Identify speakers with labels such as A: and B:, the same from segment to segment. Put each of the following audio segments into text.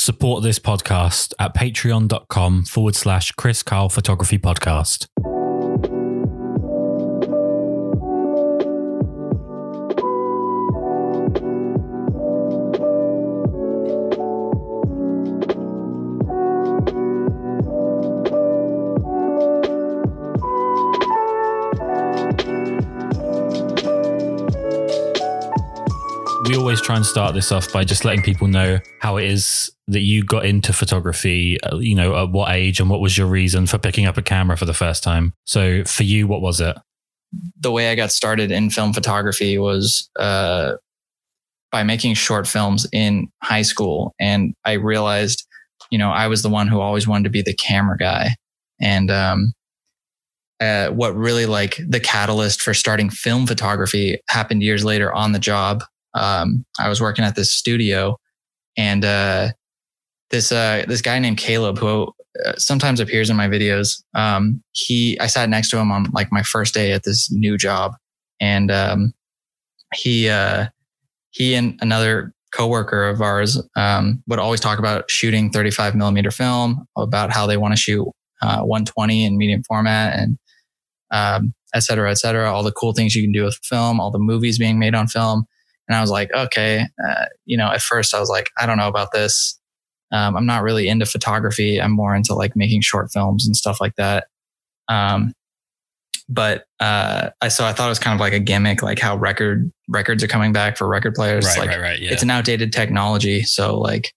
A: Support this podcast at patreon.com forward slash Kris Karl Photography Podcast. Try and start this off by just letting people know how it is that you got into photography, uh, you know, at what age and what was your reason for picking up a camera for the first time. So for you, what was it?
B: The way I got started in film photography was uh, by making short films in high school. And I realized, you know, I was the one who always wanted to be the camera guy. And um, uh, what really like the catalyst for starting film photography happened years later on the job um, I was working at this studio and uh, this uh, this guy named Caleb who uh, sometimes appears in my videos. Um, he I sat next to him on like my first day at this new job, and um, he uh, he and another coworker of ours um, would always talk about shooting 35 millimeter film, about how they want to shoot uh, 120 in medium format, and um, et cetera, et cetera. All the cool things you can do with film, all the movies being made on film. And I was like, okay, uh, you know, at first I was like, I don't know about this. Um, I'm not really into photography. I'm more into like making short films and stuff like that. Um, but uh, I so I thought it was kind of like a gimmick, like how record records are coming back for record players.
A: Right,
B: like,
A: right, right. Yeah.
B: It's an outdated technology, so like,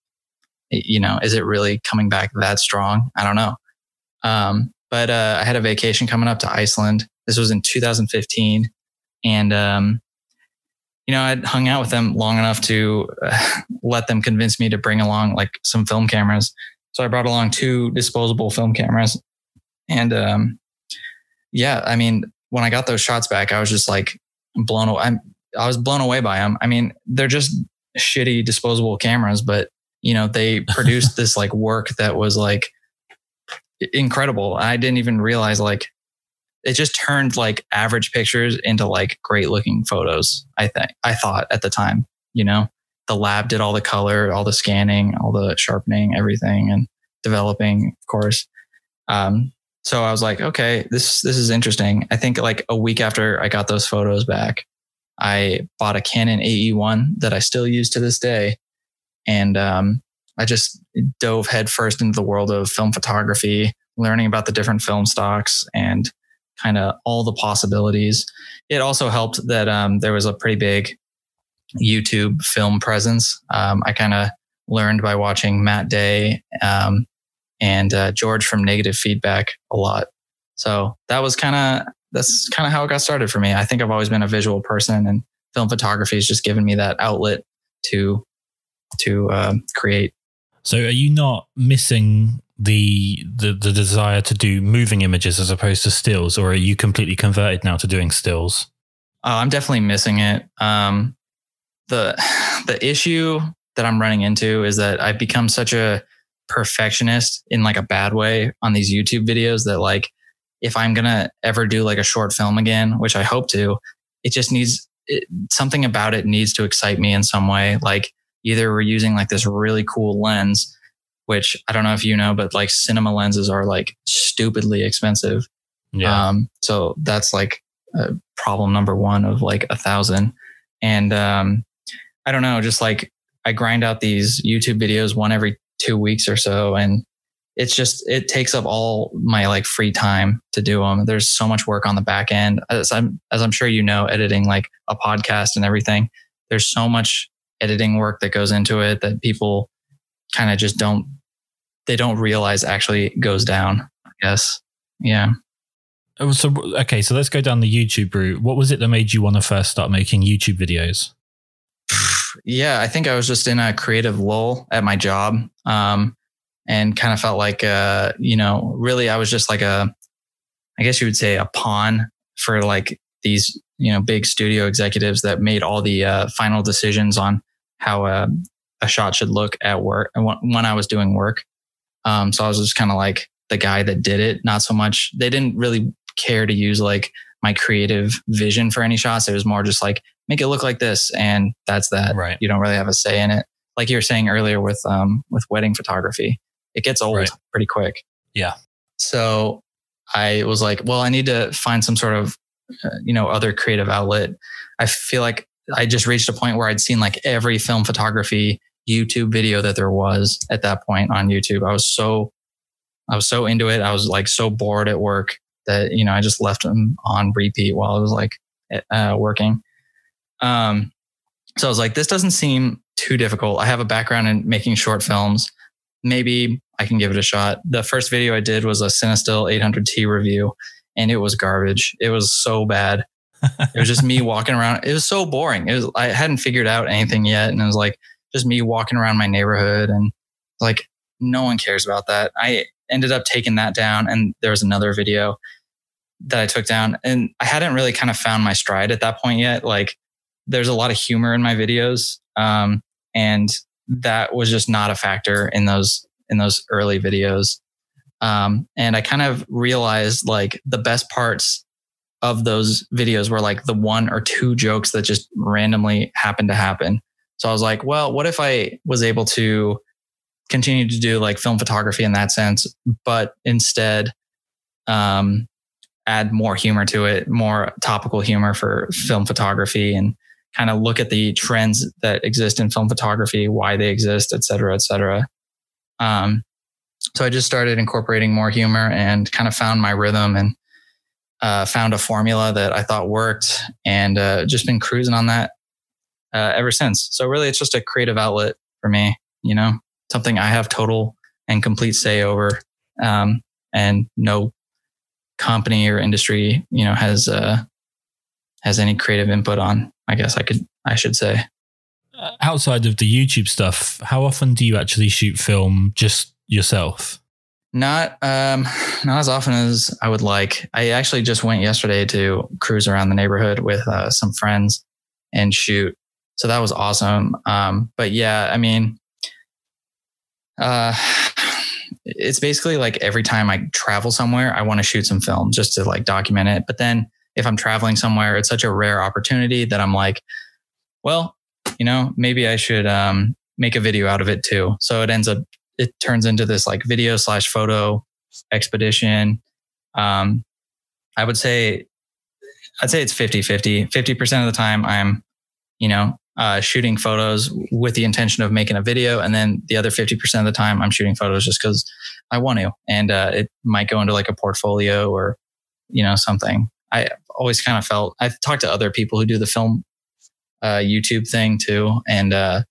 B: you know, is it really coming back that strong? I don't know. Um, but uh, I had a vacation coming up to Iceland. This was in 2015, and um, you know, I'd hung out with them long enough to uh, let them convince me to bring along like some film cameras. So I brought along two disposable film cameras. And um, yeah, I mean, when I got those shots back, I was just like blown away. I'm, I was blown away by them. I mean, they're just shitty disposable cameras, but you know, they produced this like work that was like incredible. I didn't even realize like it just turned like average pictures into like great looking photos. I think I thought at the time, you know, the lab did all the color, all the scanning, all the sharpening, everything, and developing, of course. Um, so I was like, okay, this this is interesting. I think like a week after I got those photos back, I bought a Canon AE1 that I still use to this day, and um, I just dove headfirst into the world of film photography, learning about the different film stocks and kind of all the possibilities. It also helped that um, there was a pretty big YouTube film presence. Um, I kind of learned by watching Matt Day um, and uh, George from Negative Feedback a lot. So that was kind of that's kind of how it got started for me. I think I've always been a visual person, and film photography has just given me that outlet to to uh, create.
A: So, are you not missing the, the the desire to do moving images as opposed to stills, or are you completely converted now to doing stills?
B: Oh, I'm definitely missing it. Um, the the issue that I'm running into is that I've become such a perfectionist in like a bad way on these YouTube videos that like if I'm gonna ever do like a short film again, which I hope to, it just needs it, something about it needs to excite me in some way. Like either we're using like this really cool lens which I don't know if you know, but like cinema lenses are like stupidly expensive.
A: Yeah. Um,
B: so that's like problem number one of like a thousand. And um, I don't know, just like I grind out these YouTube videos one every two weeks or so. And it's just, it takes up all my like free time to do them. There's so much work on the back end. As I'm, as I'm sure you know, editing like a podcast and everything, there's so much editing work that goes into it that people kind of just don't they don't realize actually goes down. I guess. Yeah.
A: Oh, so okay, so let's go down the YouTube route. What was it that made you want to first start making YouTube videos?
B: Yeah, I think I was just in a creative lull at my job, um, and kind of felt like, uh, you know, really, I was just like a, I guess you would say, a pawn for like these, you know, big studio executives that made all the uh, final decisions on how uh, a shot should look at work and when I was doing work. Um, so I was just kind of like the guy that did it, not so much. They didn't really care to use like my creative vision for any shots. It was more just like make it look like this, and that's that.
A: Right.
B: You don't really have a say in it. like you were saying earlier with um with wedding photography, it gets old
A: Right.
B: pretty quick.
A: Yeah.
B: So I was like, well, I need to find some sort of uh, you know other creative outlet. I feel like I just reached a point where I'd seen like every film photography YouTube video that there was at that point on YouTube. I was so I was so into it. I was like so bored at work that you know I just left them on repeat while I was like uh, working. Um, so I was like, this doesn't seem too difficult. I have a background in making short films. Maybe I can give it a shot. The first video I did was a Cinestill 800T review, and it was garbage. It was so bad. it was just me walking around. It was so boring. It was I hadn't figured out anything yet, and it was like just me walking around my neighborhood, and like no one cares about that. I ended up taking that down, and there was another video that I took down, and I hadn't really kind of found my stride at that point yet. Like there's a lot of humor in my videos, um, and that was just not a factor in those in those early videos. Um, and I kind of realized like the best parts of those videos were like the one or two jokes that just randomly happened to happen. So I was like, well, what if I was able to continue to do like film photography in that sense, but instead um, add more humor to it, more topical humor for film photography and kind of look at the trends that exist in film photography, why they exist, et cetera, et cetera. Um, so I just started incorporating more humor and kind of found my rhythm and uh, found a formula that I thought worked and uh, just been cruising on that uh, ever since. So really, it's just a creative outlet for me, you know, something I have total and complete say over, um, and no company or industry, you know, has uh, has any creative input on. I guess I could, I should say.
A: Uh, Outside of the YouTube stuff, how often do you actually shoot film just yourself?
B: Not um not as often as I would like. I actually just went yesterday to cruise around the neighborhood with uh, some friends and shoot. So that was awesome. Um but yeah, I mean uh it's basically like every time I travel somewhere, I want to shoot some film just to like document it. But then if I'm traveling somewhere, it's such a rare opportunity that I'm like, well, you know, maybe I should um make a video out of it too. So it ends up it turns into this like video slash photo expedition. Um, I would say, I'd say it's 50 50. 50% of the time I'm, you know, uh, shooting photos with the intention of making a video. And then the other 50% of the time I'm shooting photos just because I want to. And uh, it might go into like a portfolio or, you know, something. I always kind of felt, I've talked to other people who do the film uh, YouTube thing too. And uh,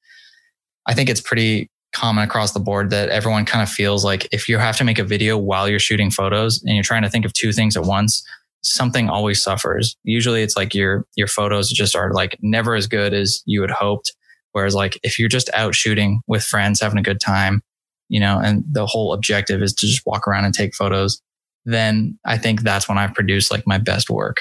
B: I think it's pretty common across the board that everyone kind of feels like if you have to make a video while you're shooting photos and you're trying to think of two things at once, something always suffers. Usually it's like your your photos just are like never as good as you had hoped. Whereas like if you're just out shooting with friends having a good time, you know, and the whole objective is to just walk around and take photos, then I think that's when I've produced like my best work.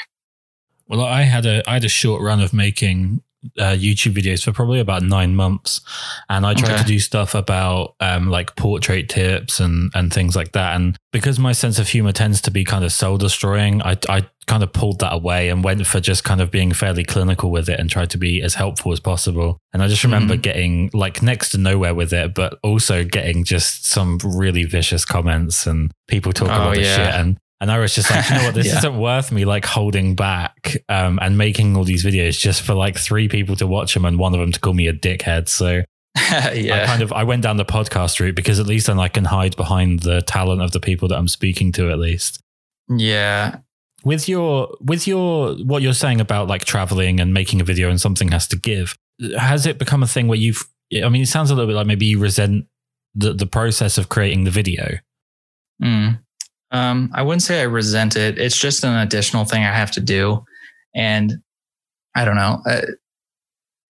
A: Well, I had a I had a short run of making uh, YouTube videos for probably about nine months, and I tried
B: Okay.
A: to do stuff about um, like portrait tips and and things like that. And because my sense of humor tends to be kind of soul destroying, I I kind of pulled that away and went for just kind of being fairly clinical with it and tried to be as helpful as possible. And I just remember
B: Mhm.
A: getting like next to nowhere with it, but also getting just some really vicious comments and people talking
B: Oh,
A: about the
B: yeah.
A: shit and. And I was just like, you know what, this
B: Yeah.
A: isn't worth me like holding back um, and making all these videos just for like three people to watch them and one of them to call me a dickhead. So I
B: yeah.
A: kind of I went down the podcast route because at least then I can hide behind the talent of the people that I'm speaking to at least.
B: yeah.
A: With your with your what you're saying about like traveling and making a video and something has to give, has it become a thing where you've I mean it sounds a little bit like maybe you resent the the process of creating the video.
B: Mm. Um, I wouldn't say I resent it. It's just an additional thing I have to do. And I don't know. I,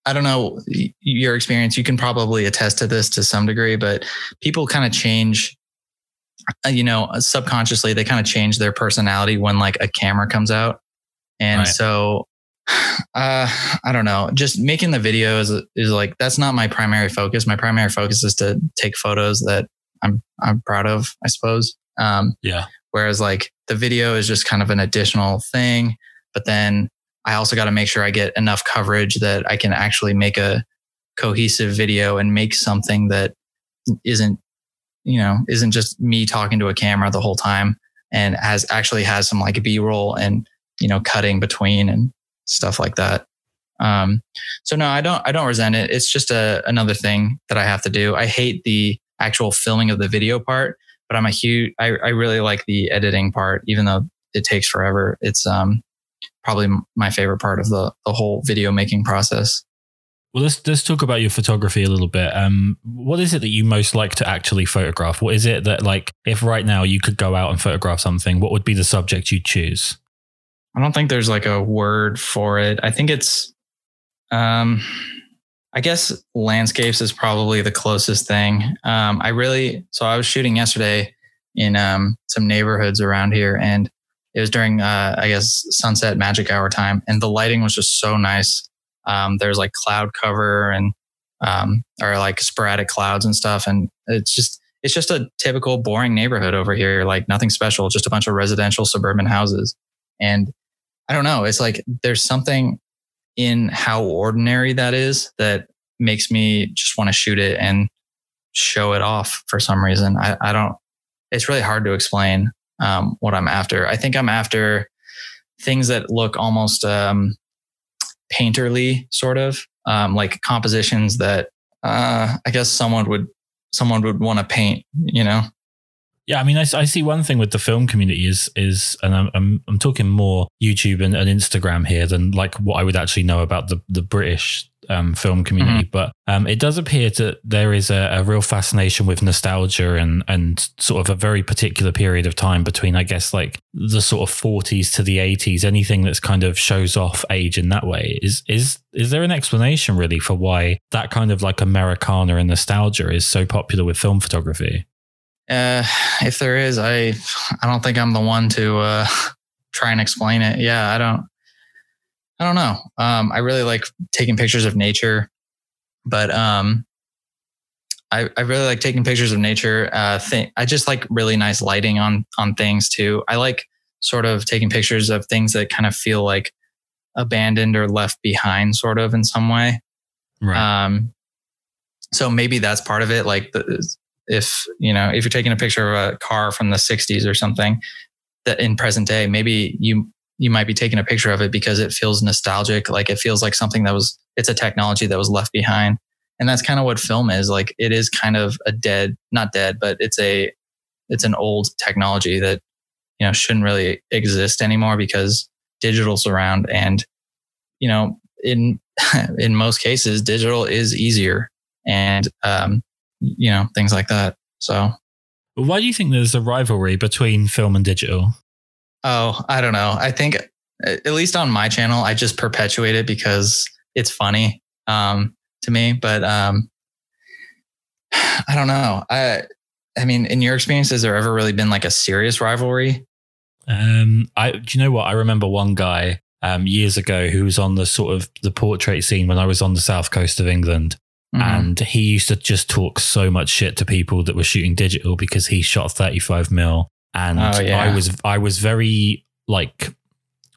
B: I don't know your experience. You can probably attest to this to some degree, but people kind of change, uh, you know, subconsciously, they kind of change their personality when like a camera comes out. And
A: Right.
B: so, uh, I don't know, just making the videos is, is like, that's not my primary focus. My primary focus is to take photos that I'm, I'm proud of, I suppose. Um,
A: Yeah.
B: Whereas like the video is just kind of an additional thing. But then I also got to make sure I get enough coverage that I can actually make a cohesive video and make something that isn't, you know, isn't just me talking to a camera the whole time and has actually has some like B roll and, you know, cutting between and stuff like that. Um, so no, I don't, I don't resent it. It's just a, another thing that I have to do. I hate the actual filming of the video part, but I'm a huge, I, I really like the editing part, even though it takes forever. It's, um, probably my favorite part of the, the whole video making process.
A: Well, let's let's talk about your photography a little bit. Um, what is it that you most like to actually photograph? What is it that like if right now you could go out and photograph something, what would be the subject you'd choose?
B: I don't think there's like a word for it. I think it's um I guess landscapes is probably the closest thing. Um I really so I was shooting yesterday in um some neighborhoods around here and it was during uh I guess sunset magic hour time and the lighting was just so nice um, there's like cloud cover and um, or like sporadic clouds and stuff, and it's just it's just a typical boring neighborhood over here. Like nothing special, just a bunch of residential suburban houses. And I don't know, it's like there's something in how ordinary that is that makes me just want to shoot it and show it off for some reason. I, I don't. It's really hard to explain um, what I'm after. I think I'm after things that look almost um, painterly sort of um, like compositions that uh, I guess someone would someone would want to paint. You know.
A: Yeah, I mean, I, I, see one thing with the film community is is, and I'm I'm, I'm talking more YouTube and, and, Instagram here than like what I would actually know about the the British um, film community, mm-hmm. but um, it does appear that there is a, a, real fascination with nostalgia and and sort of a very particular period of time between, I guess, like the sort of 40s to the 80s. Anything that's kind of shows off age in that way is is is there an explanation really for why that kind of like Americana and nostalgia is so popular with film photography?
B: Uh, if there is, I I don't think I'm the one to uh, try and explain it. Yeah, I don't. I don't know. Um, I really like taking pictures of nature, but um, I, I really like taking pictures of nature. Uh, th- I just like really nice lighting on on things too. I like sort of taking pictures of things that kind of feel like abandoned or left behind, sort of in some way. Right. Um, so maybe that's part of it. Like the, if you know if you're taking a picture of a car from the 60s or something that in present day, maybe you you might be taking a picture of it because it feels nostalgic. Like it feels like something that was, it's a technology that was left behind. And that's kind of what film is. Like it is kind of a dead, not dead, but it's a, it's an old technology that, you know, shouldn't really exist anymore because digital's around and, you know, in, in most cases, digital is easier and, um, you know, things like that. So
A: why do you think there's a rivalry between film and digital?
B: Oh, I don't know. I think at least on my channel, I just perpetuate it because it's funny um, to me. But um, I don't know. I I mean, in your experience, has there ever really been like a serious rivalry?
A: Um, I do you know what? I remember one guy um, years ago who was on the sort of the portrait scene when I was on the south coast of England. Mm-hmm. And he used to just talk so much shit to people that were shooting digital because he shot 35 mil and oh, yeah. I was I was very like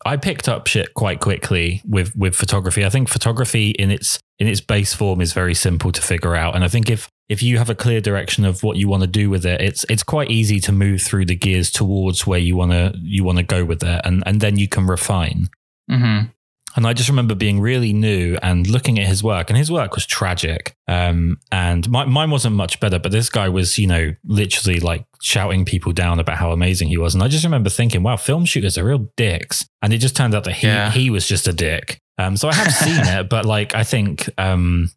A: I picked up shit quite quickly with with photography. I think photography in its in its base form is very simple to figure out, and I think if if you have a clear direction of what you want to do with it, it's it's quite easy to move through the gears towards where you want to you want to go with it, and and then you can refine. Mm-hmm. And I just remember being really new and looking at his work, and his work was tragic. Um, and my, mine wasn't much better, but this guy was, you know, literally like shouting people down about how amazing he was. And I just remember thinking, wow, film shooters are real dicks. And it just turned out that he yeah. he was just a dick. Um, so I have seen it, but like I think um,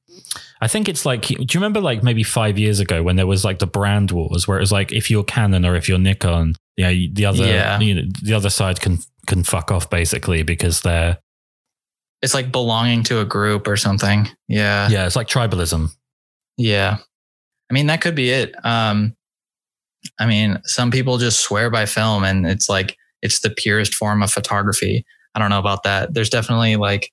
A: I think it's like, do you remember like maybe five years ago when there was like the brand wars where it was like if you're Canon or if you're Nikon, you know, the other yeah. you know, the other side can can fuck off basically because they're
B: it's like belonging to a group or something. Yeah.
A: Yeah. It's like tribalism.
B: Yeah. I mean, that could be it. Um, I mean, some people just swear by film and it's like, it's the purest form of photography. I don't know about that. There's definitely like,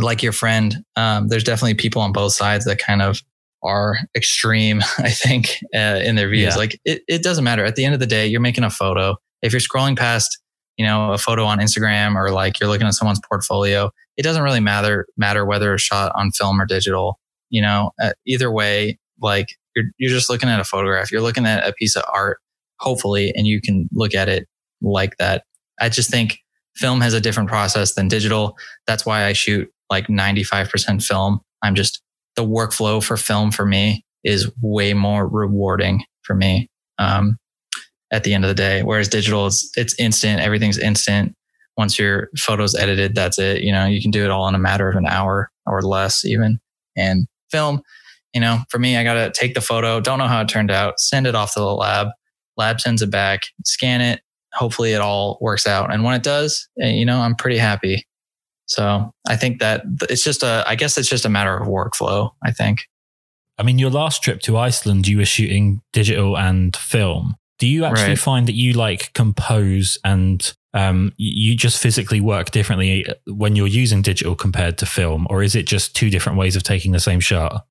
B: like your friend, um, there's definitely people on both sides that kind of are extreme, I think, uh, in their views. Yeah. Like it, it doesn't matter. At the end of the day, you're making a photo. If you're scrolling past, you know, a photo on Instagram or like you're looking at someone's portfolio, it doesn't really matter matter whether it's shot on film or digital. you know, uh, either way, like you're, you're just looking at a photograph. You're looking at a piece of art, hopefully, and you can look at it like that. I just think film has a different process than digital. That's why I shoot like 95% film. I'm just the workflow for film for me is way more rewarding for me. Um, at the end of the day, whereas digital, it's, it's instant. Everything's instant. Once your photo's edited, that's it. You know, you can do it all in a matter of an hour or less even. And film, you know, for me, I got to take the photo, don't know how it turned out, send it off to the lab. Lab sends it back, scan it. Hopefully it all works out. And when it does, eh, you know, I'm pretty happy. So I think that it's just a, I guess it's just a matter of workflow, I think.
A: I mean, your last trip to Iceland, you were shooting digital and film. Do you actually right. find that you like compose and um, you just physically work differently when you're using digital compared to film, or is it just two different ways of taking the same shot?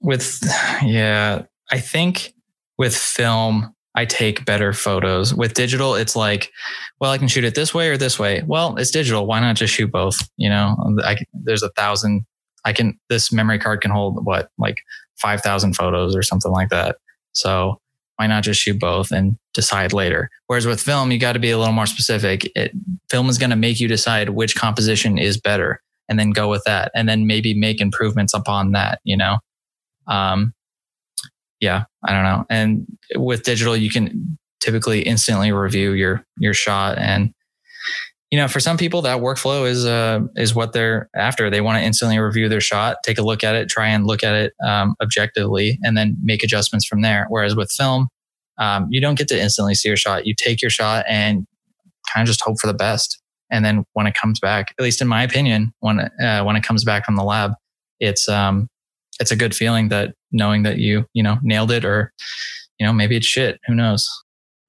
B: With, yeah, I think with film, I take better photos. With digital, it's like, well, I can shoot it this way or this way. Well, it's digital. Why not just shoot both? You know, I, there's a thousand. I can. This memory card can hold what, like five thousand photos or something like that. So why not just shoot both and decide later? Whereas with film, you got to be a little more specific. It, film is going to make you decide which composition is better and then go with that and then maybe make improvements upon that, you know? Um, yeah, I don't know. And with digital, you can typically instantly review your, your shot and you know, for some people, that workflow is uh, is what they're after. They want to instantly review their shot, take a look at it, try and look at it um, objectively, and then make adjustments from there. Whereas with film, um, you don't get to instantly see your shot. You take your shot and kind of just hope for the best. And then when it comes back, at least in my opinion, when uh, when it comes back from the lab, it's um, it's a good feeling that knowing that you you know nailed it, or you know maybe it's shit. Who knows?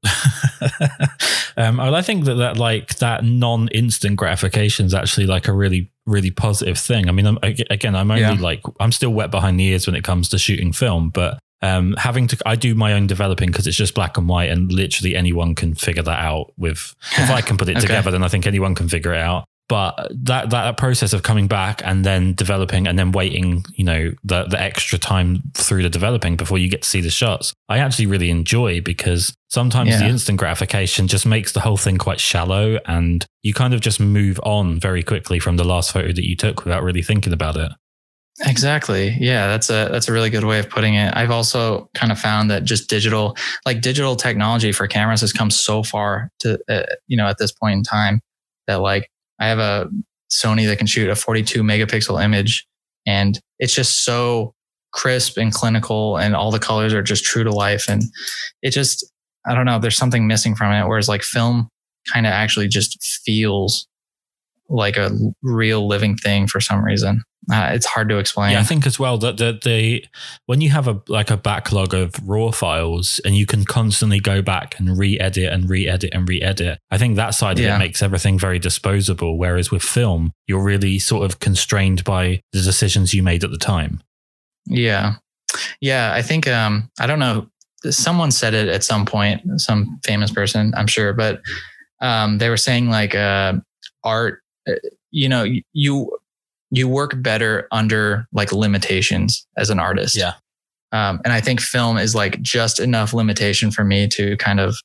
A: um, I think that that like that non-instant gratification is actually like a really really positive thing. I mean, I'm, again, I'm only yeah. like I'm still wet behind the ears when it comes to shooting film, but um, having to I do my own developing because it's just black and white, and literally anyone can figure that out. With if I can put it okay. together, then I think anyone can figure it out but that that process of coming back and then developing and then waiting you know the the extra time through the developing before you get to see the shots i actually really enjoy because sometimes yeah. the instant gratification just makes the whole thing quite shallow and you kind of just move on very quickly from the last photo that you took without really thinking about it
B: Exactly. Yeah, that's a that's a really good way of putting it. I've also kind of found that just digital like digital technology for cameras has come so far to uh, you know at this point in time that like I have a Sony that can shoot a 42 megapixel image and it's just so crisp and clinical and all the colors are just true to life. And it just, I don't know, there's something missing from it. Whereas like film kind of actually just feels like a real living thing for some reason. Uh, it's hard to explain.
A: Yeah, I think as well that the, the when you have a like a backlog of raw files and you can constantly go back and re-edit and re-edit and re-edit, I think that side yeah. of it makes everything very disposable. Whereas with film, you're really sort of constrained by the decisions you made at the time.
B: Yeah, yeah. I think um, I don't know. Someone said it at some point, some famous person, I'm sure, but um, they were saying like uh, art. Uh, you know, you you work better under like limitations as an artist.
A: Yeah.
B: Um, and I think film is like just enough limitation for me to kind of,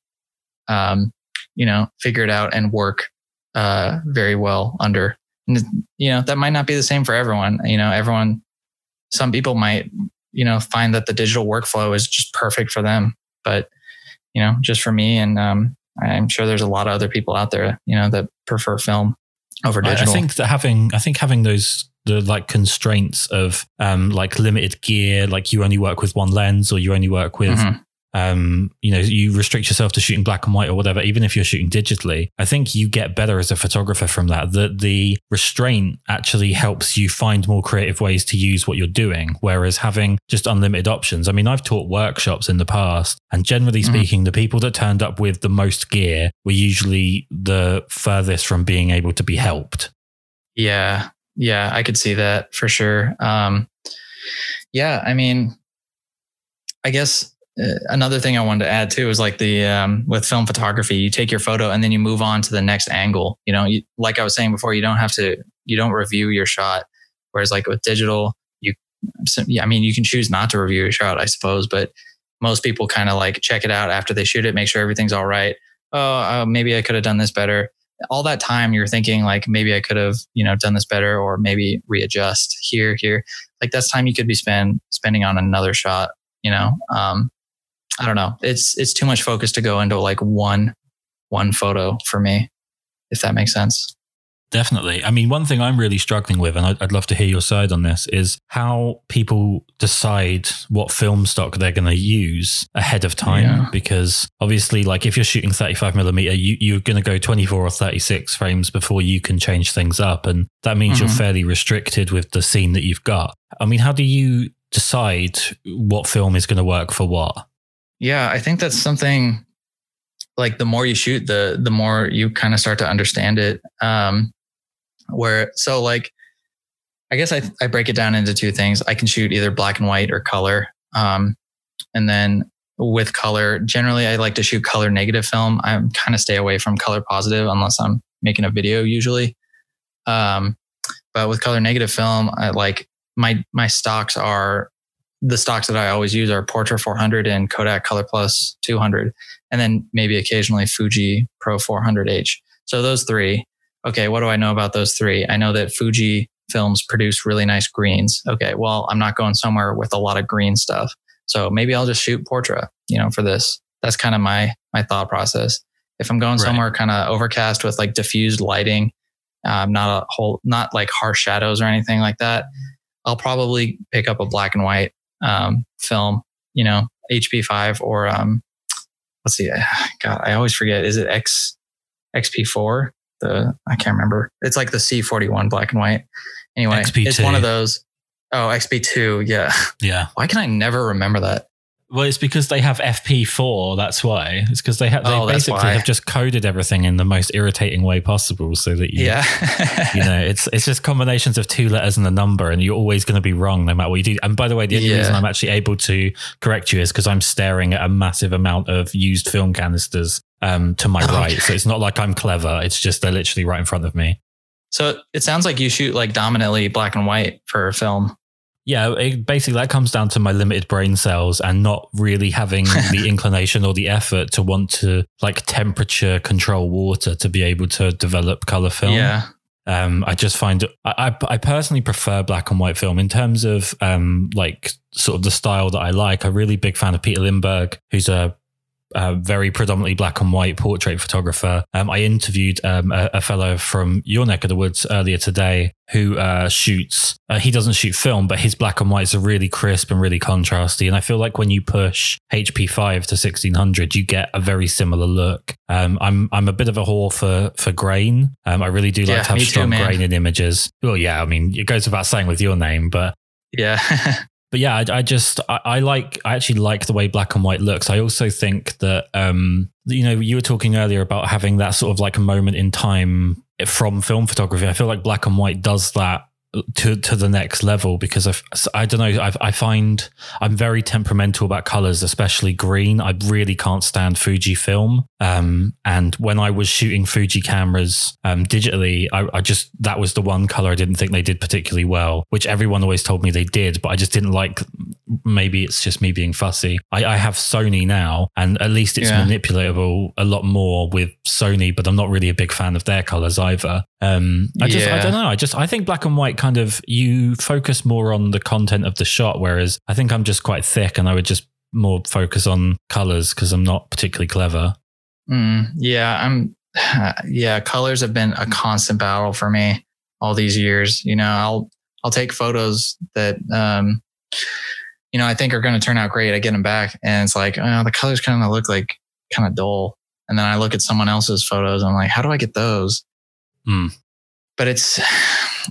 B: um, you know, figure it out and work uh, very well under. And, you know, that might not be the same for everyone. You know, everyone, some people might, you know, find that the digital workflow is just perfect for them. But, you know, just for me, and um, I'm sure there's a lot of other people out there, you know, that prefer film over digital.
A: I, I think that having I think having those the like constraints of um like limited gear, like you only work with one lens or you only work with mm-hmm um, you know, you restrict yourself to shooting black and white or whatever, even if you're shooting digitally, I think you get better as a photographer from that. That the restraint actually helps you find more creative ways to use what you're doing. Whereas having just unlimited options, I mean, I've taught workshops in the past, and generally mm-hmm. speaking, mm-hmm. the people that turned up with the most gear were usually the furthest from being able to be helped.
B: Yeah. Yeah. I could see that for sure. Um, yeah. I mean, I guess another thing I wanted to add too is like the um, with film photography, you take your photo and then you move on to the next angle. You know, you, like I was saying before, you don't have to you don't review your shot. Whereas like with digital, you I mean, you can choose not to review your shot, I suppose, but most people kind of like check it out after they shoot it, make sure everything's all right. Oh, uh, maybe I could have done this better. All that time you're thinking like maybe I could have, you know, done this better or maybe readjust here, here. Like that's time you could be spend spending on another shot, you know. Um, I don't know. It's it's too much focus to go into like one one photo for me, if that makes sense.
A: Definitely. I mean, one thing I'm really struggling with, and I'd, I'd love to hear your side on this, is how people decide what film stock they're going to use ahead of time. Yeah. Because obviously, like if you're shooting 35 millimeter, you, you're going to go 24 or 36 frames before you can change things up. And that means mm-hmm. you're fairly restricted with the scene that you've got. I mean, how do you decide what film is going to work for what?
B: Yeah, I think that's something like the more you shoot, the the more you kind of start to understand it. Um, where so like i guess I, I break it down into two things i can shoot either black and white or color um, and then with color generally i like to shoot color negative film i kind of stay away from color positive unless i'm making a video usually um, but with color negative film i like my my stocks are the stocks that i always use are portra 400 and kodak color plus 200 and then maybe occasionally fuji pro 400h so those three okay, what do I know about those three? I know that Fuji films produce really nice greens. Okay, well, I'm not going somewhere with a lot of green stuff. So maybe I'll just shoot Portra, you know, for this. That's kind of my my thought process. If I'm going right. somewhere kind of overcast with like diffused lighting, um, not a whole, not like harsh shadows or anything like that, I'll probably pick up a black and white um, film, you know, HP5 or um, let's see, God, I always forget. Is it X XP4? the I can't remember. It's like the C41 black and white. Anyway, XP2. it's one of those. Oh, XP2. Yeah.
A: Yeah.
B: Why can I never remember that?
A: Well, it's because they have FP4. That's why. It's because they have they oh, basically have just coded everything in the most irritating way possible, so that you,
B: yeah,
A: you know, it's it's just combinations of two letters and a number, and you're always going to be wrong no matter what you do. And by the way, the only yeah. reason I'm actually able to correct you is because I'm staring at a massive amount of used film canisters um, to my okay. right. So it's not like I'm clever. It's just they're literally right in front of me.
B: So it sounds like you shoot like dominantly black and white for film.
A: Yeah, it, basically that comes down to my limited brain cells and not really having the inclination or the effort to want to like temperature control water to be able to develop color film.
B: Yeah.
A: Um, I just find I, I personally prefer black and white film in terms of um, like sort of the style that I like. I'm a really big fan of Peter Lindbergh, who's a a very predominantly black and white portrait photographer. Um, I interviewed um, a, a, fellow from your neck of the woods earlier today who uh, shoots. Uh, he doesn't shoot film, but his black and whites are really crisp and really contrasty. And I feel like when you push HP5 to 1600, you get a very similar look. Um, I'm I'm a bit of a whore for for grain. Um, I really do like yeah, to have strong too, grain in images. Well, yeah, I mean it goes without saying with your name, but
B: yeah.
A: but yeah, I, I just I, I, like I actually like the way black and white looks. I also think that um, you know you were talking earlier about having that sort of like a moment in time from film photography. I feel like black and white does that to to the next level because I've, I don't know I, I find I'm very temperamental about colors especially green. I really can't stand Fuji film. Um, and when I was shooting Fuji cameras um, digitally I, I, just that was the one color I didn't think they did particularly well which everyone always told me they did but I just didn't like maybe it's just me being fussy. I, I have Sony now and at least it's yeah. manipulatable a lot more with Sony but I'm not really a big fan of their colors either um, I just yeah. I don't know I just I think black and white kind of you focus more on the content of the shot, whereas I think I'm just quite thick and I would just more focus on colors because I'm not particularly clever.
B: Mm, yeah, I'm. Yeah, colors have been a constant battle for me all these years. You know, I'll I'll take photos that um, you know I think are going to turn out great. I get them back, and it's like oh, the colors kind of look like kind of dull. And then I look at someone else's photos. And I'm like, how do I get those?
A: Mm.
B: But it's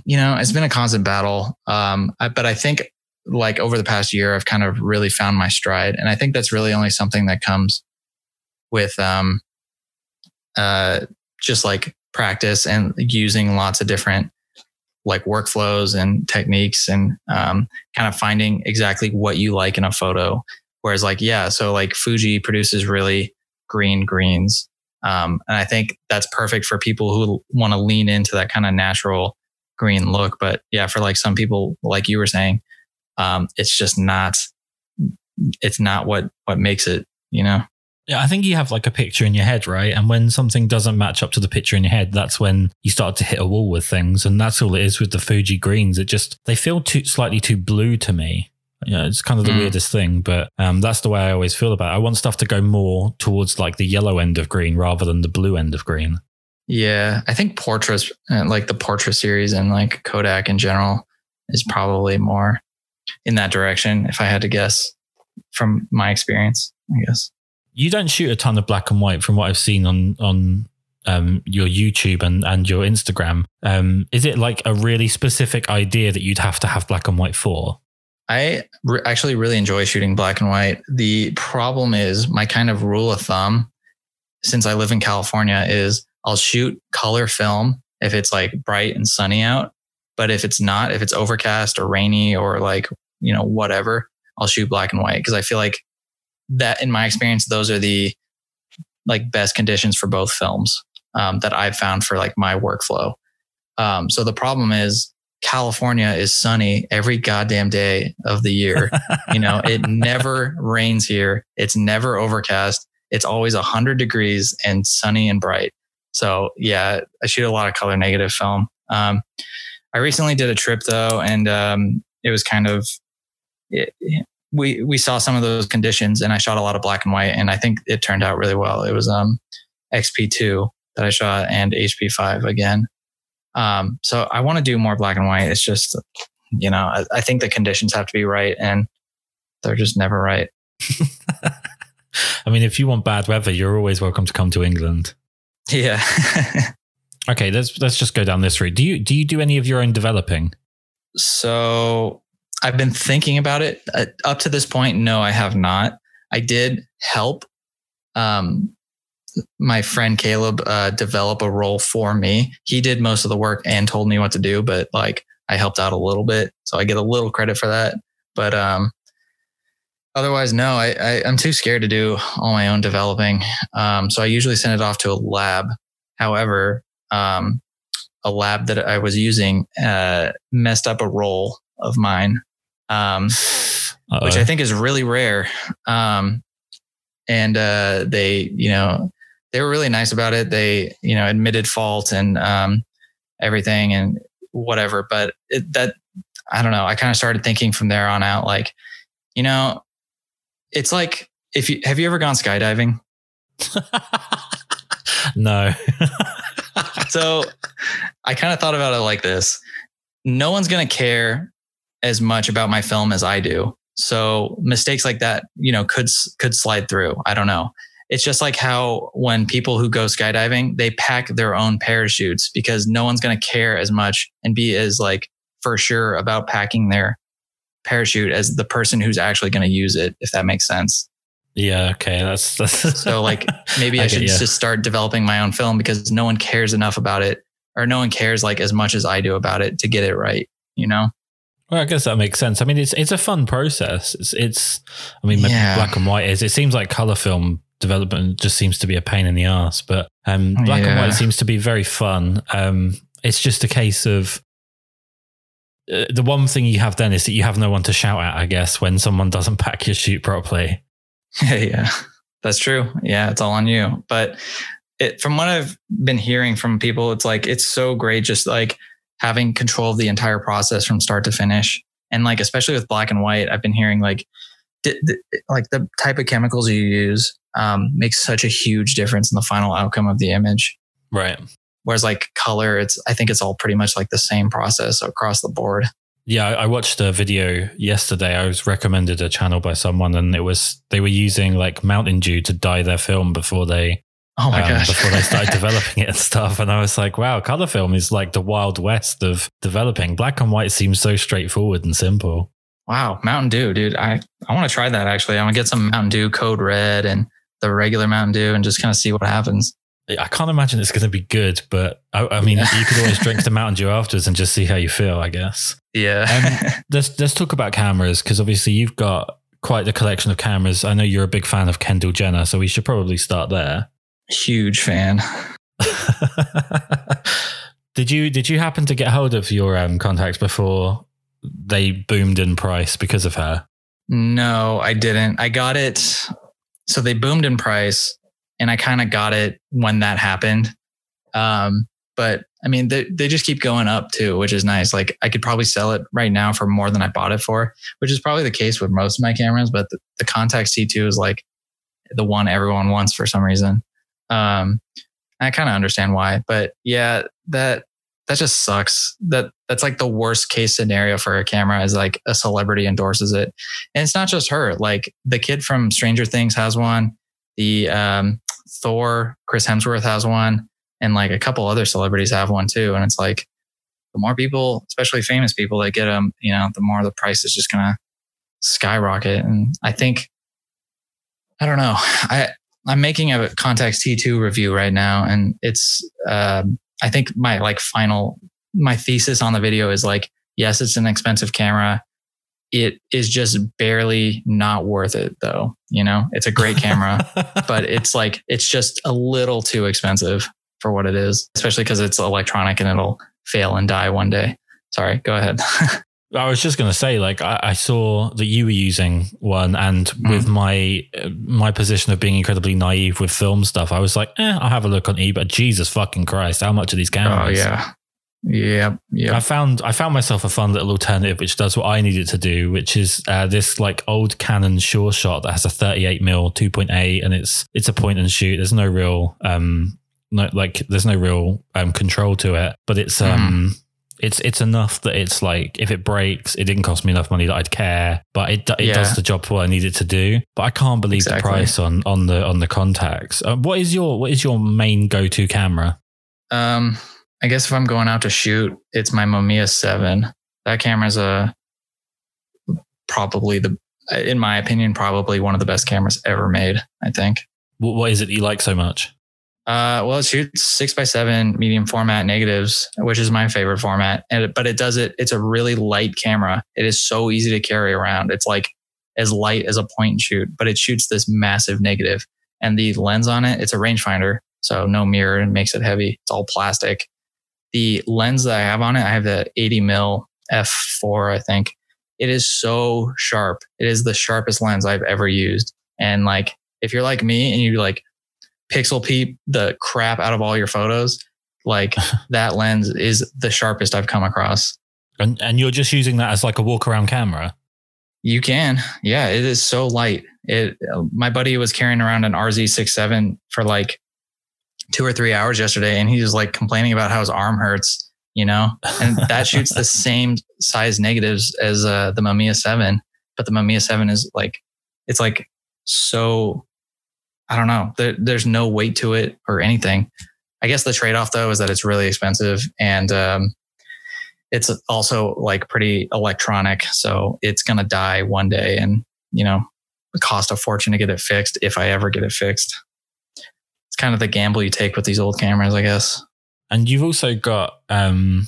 B: you know, it's been a constant battle. Um, I, but I think like over the past year, I've kind of really found my stride. And I think that's really only something that comes with, um, uh, just like practice and using lots of different like workflows and techniques and, um, kind of finding exactly what you like in a photo. Whereas like, yeah, so like Fuji produces really green greens. Um, and I think that's perfect for people who want to lean into that kind of natural green look. But yeah, for like some people, like you were saying, Um, it's just not, it's not what, what makes it, you know?
A: Yeah, I think you have like a picture in your head, right? And when something doesn't match up to the picture in your head, that's when you start to hit a wall with things. And that's all it is with the Fuji greens. It just, they feel too slightly too blue to me. You know, it's kind of the
B: Mm.
A: weirdest thing, but um, that's the way I always feel about it. I want stuff to go more towards like the yellow end of green rather than the blue end of green.
B: Yeah. I think Portras, uh, like the Portra series and like Kodak in general is probably more in that direction. If I had to guess from my experience, I guess.
A: You don't shoot a ton of black and white from what I've seen on on um, your YouTube and, and your Instagram. Um, is it like a really specific idea that you'd have to have black and white for?
B: I re- actually really enjoy shooting black and white. The problem is my kind of rule of thumb, since I live in California, is I'll shoot color film if it's like bright and sunny out. But if it's not, if it's overcast or rainy or like, you know, whatever, I'll shoot black and white because I feel like that, in my experience, those are the like best conditions for both films um, that I've found for like my workflow. Um, so the problem is California is sunny every goddamn day of the year. you know, it never rains here. It's never overcast. It's always 100 degrees and sunny and bright. So, yeah, I shoot a lot of color negative film. Um, I recently did a trip though, and um, it was kind of, it, we, we saw some of those conditions and I shot a lot of black and white, and I think it turned out really well. It was um, XP2 that I shot and HP5 again. Um, so I want to do more black and white. It's just, you know, I, I think the conditions have to be right and they're just never right.
A: I mean, if you want bad weather, you're always welcome to come to England.
B: Yeah.
A: Okay, let's let's just go down this route. Do you do you do any of your own developing?
B: so I've been thinking about it uh, up to this point. No, I have not. I did help, um, my friend Caleb, uh, develop a roll for me. He did most of the work and told me what to do, but like I helped out a little bit. So I get a little credit for that. But, um, otherwise, no, I, I, I'm too scared to do all my own developing. Um, so I usually send it off to a lab. However, um, a lab that I was using uh, messed up a roll of mine, um, which I think is really rare. Um, and uh, they, you know, they were really nice about it. They, you know, admitted fault and um, everything and whatever. But it, that, I don't know. I kind of started thinking from there on out, like, you know, it's like if you have you ever gone skydiving?
A: no.
B: so I kind of thought about it like this. No one's going to care as much about my film as I do. So mistakes like that, you know, could could slide through. I don't know. It's just like how when people who go skydiving, they pack their own parachutes because no one's going to care as much and be as like for sure about packing their parachute as the person who's actually going to use it if that makes sense.
A: Yeah, okay. That's that's
B: So like maybe I,
A: I get
B: should just start developing my own film because no one cares enough about it or no one cares like as much as I do about it to get it right, you know?
A: Well, I guess that makes sense. I mean, it's it's a fun process. It's it's. I mean,
B: Yeah.
A: black and white is. It seems like color film development just seems to be a pain in the ass, but um, black and white seems to be very fun. Um, it's just a case of uh, the one thing you have then is that you have no one to shout at. I guess when someone doesn't pack your chute properly.
B: yeah, yeah. that's true. Yeah, it's all on you. But it, from what I've been hearing from people, it's like it's so great just like having control of the entire process from start to finish. And like especially with black and white, I've been hearing like like the type of chemicals you use um, makes such a huge difference in the final outcome of the image.
A: Right.
B: Whereas like color, it's I think it's all pretty much like the same process across the board.
A: Yeah, I watched a video yesterday. I was recommended a channel by someone, and it was they were using like Mountain Dew to dye their film before they
B: Oh my
A: um,
B: gosh!
A: before they started developing it and stuff. And I was like, wow, color film is like the wild west of developing. Black and white seems so straightforward and simple.
B: wow, Mountain Dew, dude. I I want to try that actually. I want to get some Mountain Dew Code Red and the regular Mountain Dew and just kind of see what happens.
A: I can't imagine it's going to be good, but I, I mean,
B: Yeah.
A: you could always drink the Mountain Dew afterwards and just see how you feel, I guess.
B: Yeah.
A: Let's, let's talk about cameras because obviously you've got quite the collection of cameras. I know you're a big fan of Kendall Jenner, so we should probably start there.
B: Huge fan.
A: did you did you happen to get hold of your um, Contax before they boomed in price because of her?
B: No, I didn't. I got it. So they boomed in price, and I kind of got it when that happened. Um, but I mean, they, they just keep going up too, which is nice. Like I could probably sell it right now for more than I bought it for, which is probably the case with most of my cameras. But the, the Contax T2 is like the one everyone wants for some reason. Um, I kind of understand why, but yeah, that that just sucks. That that's like the worst case scenario for a camera is like a celebrity endorses it, and it's not just her. Like the kid from Stranger Things has one. The um, Thor, Chris Hemsworth has one, and like a couple other celebrities have one too. And it's like the more people, especially famous people, that get them, you know, the more the price is just gonna skyrocket. And I think I don't know. I I'm making a Contax T2 review right now, and it's um, I think my like final my thesis on the video is like yes, it's an expensive camera. It is just barely not worth it though. You know, it's a great camera, but it's like it's just a little too expensive for what it is, especially because it's electronic and it'll fail and die one day. Sorry, go ahead.
A: I was just going to say, like, I, I, saw that you were using one, and mm. with my my position of being incredibly naive with film stuff, I was like, eh, I'll have a look on eBay. Jesus fucking Christ, how much are these cameras?
B: Oh yeah, yeah, yeah.
A: I found I found myself a fun little alternative which does what I needed to do, which is uh, this like old Canon Sure Shot that has a 38 mm 2.8, and it's it's a point and shoot. There's no real um no like there's no real um control to it, but it's um. Mm it's it's enough that it's like if it breaks, it didn't cost me enough money that I'd care, but it it yeah. does the job for what I need it to do. But I can't believe exactly. the price on on the on the Contax. Uh, what is your what is your main go to camera?
B: Um, I guess if I'm going out to shoot, it's my Mamiya Seven. That camera's a probably the in my opinion probably one of the best cameras ever made. I think.
A: What is it you like so much?
B: Uh, well, it shoots six by seven medium format negatives, which is my favorite format. And but it does it. It's a really light camera. It is so easy to carry around. It's like as light as a point and shoot, but it shoots this massive negative. And the lens on it, it's a rangefinder, so no mirror and makes it heavy. It's all plastic. The lens that I have on it, I have the 80 mil f4, I think. It is so sharp. It is the sharpest lens I've ever used. And like, if you're like me and you like pixel peep the crap out of all your photos, like that lens is the sharpest I've come across.
A: And and you're just using that as like a walk around camera.
B: You can, yeah. It is so light. It. My buddy was carrying around an RZ67 for like two or three hours yesterday, and he was like complaining about how his arm hurts. You know, and that shoots the same size negatives as uh, the Mamiya Seven, but the Mamiya Seven is like, it's like so I don't know. There, there's no weight to it or anything. I guess the trade off though is that it's really expensive and um, it's also like pretty electronic. So it's going to die one day and, you know, it cost a fortune to get it fixed if I ever get it fixed. It's kind of the gamble you take with these old cameras, I guess.
A: And you've also got, um,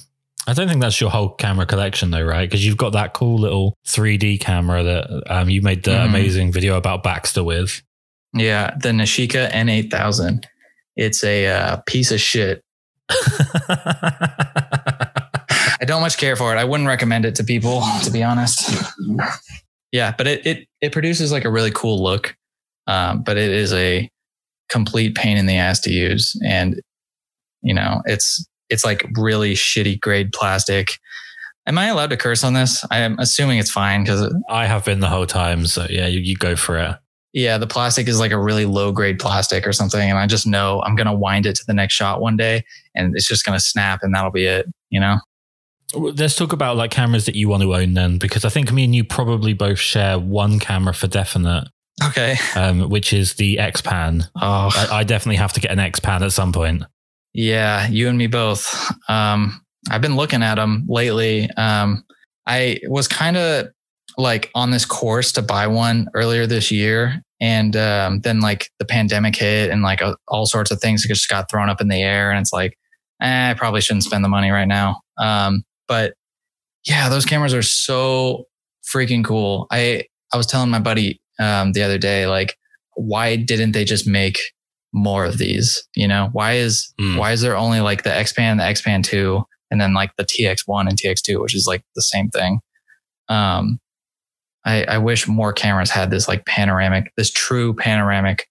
A: I don't think that's your whole camera collection though, right? Because you've got that cool little 3D camera that um, you made the mm-hmm. amazing video about Baxter with.
B: Yeah, the Nishika N8000. It's a uh, piece of shit. I don't much care for it. I wouldn't recommend it to people, to be honest. Yeah, but it it it produces like a really cool look, um, but it is a complete pain in the ass to use, and you know it's it's like really shitty grade plastic. Am I allowed to curse on this? I am assuming it's fine because
A: I have been the whole time. So yeah, you, you go for it
B: yeah, the plastic is like a really low grade plastic or something. And I just know I'm going to wind it to the next shot one day and it's just going to snap and that'll be it, you know?
A: Let's talk about like cameras that you want to own then, because I think me and you probably both share one camera for definite.
B: Okay.
A: Um, which is the X Pan.
B: Oh,
A: I, I, definitely have to get an X Pan at some point.
B: Yeah, you and me both. Um, I've been looking at them lately. Um, I was kind of like on this course to buy one earlier this year and um, then like the pandemic hit and like all sorts of things just got thrown up in the air and it's like eh, i probably shouldn't spend the money right now. Um, but yeah those cameras are so freaking cool. I i was telling my buddy um, the other day like why didn't they just make more of these? You know why is mm. why is there only like the xpan the xpan 2 and then like the tx1 and tx2 which is like the same thing? Um, I, I wish more cameras had this like panoramic, this true panoramic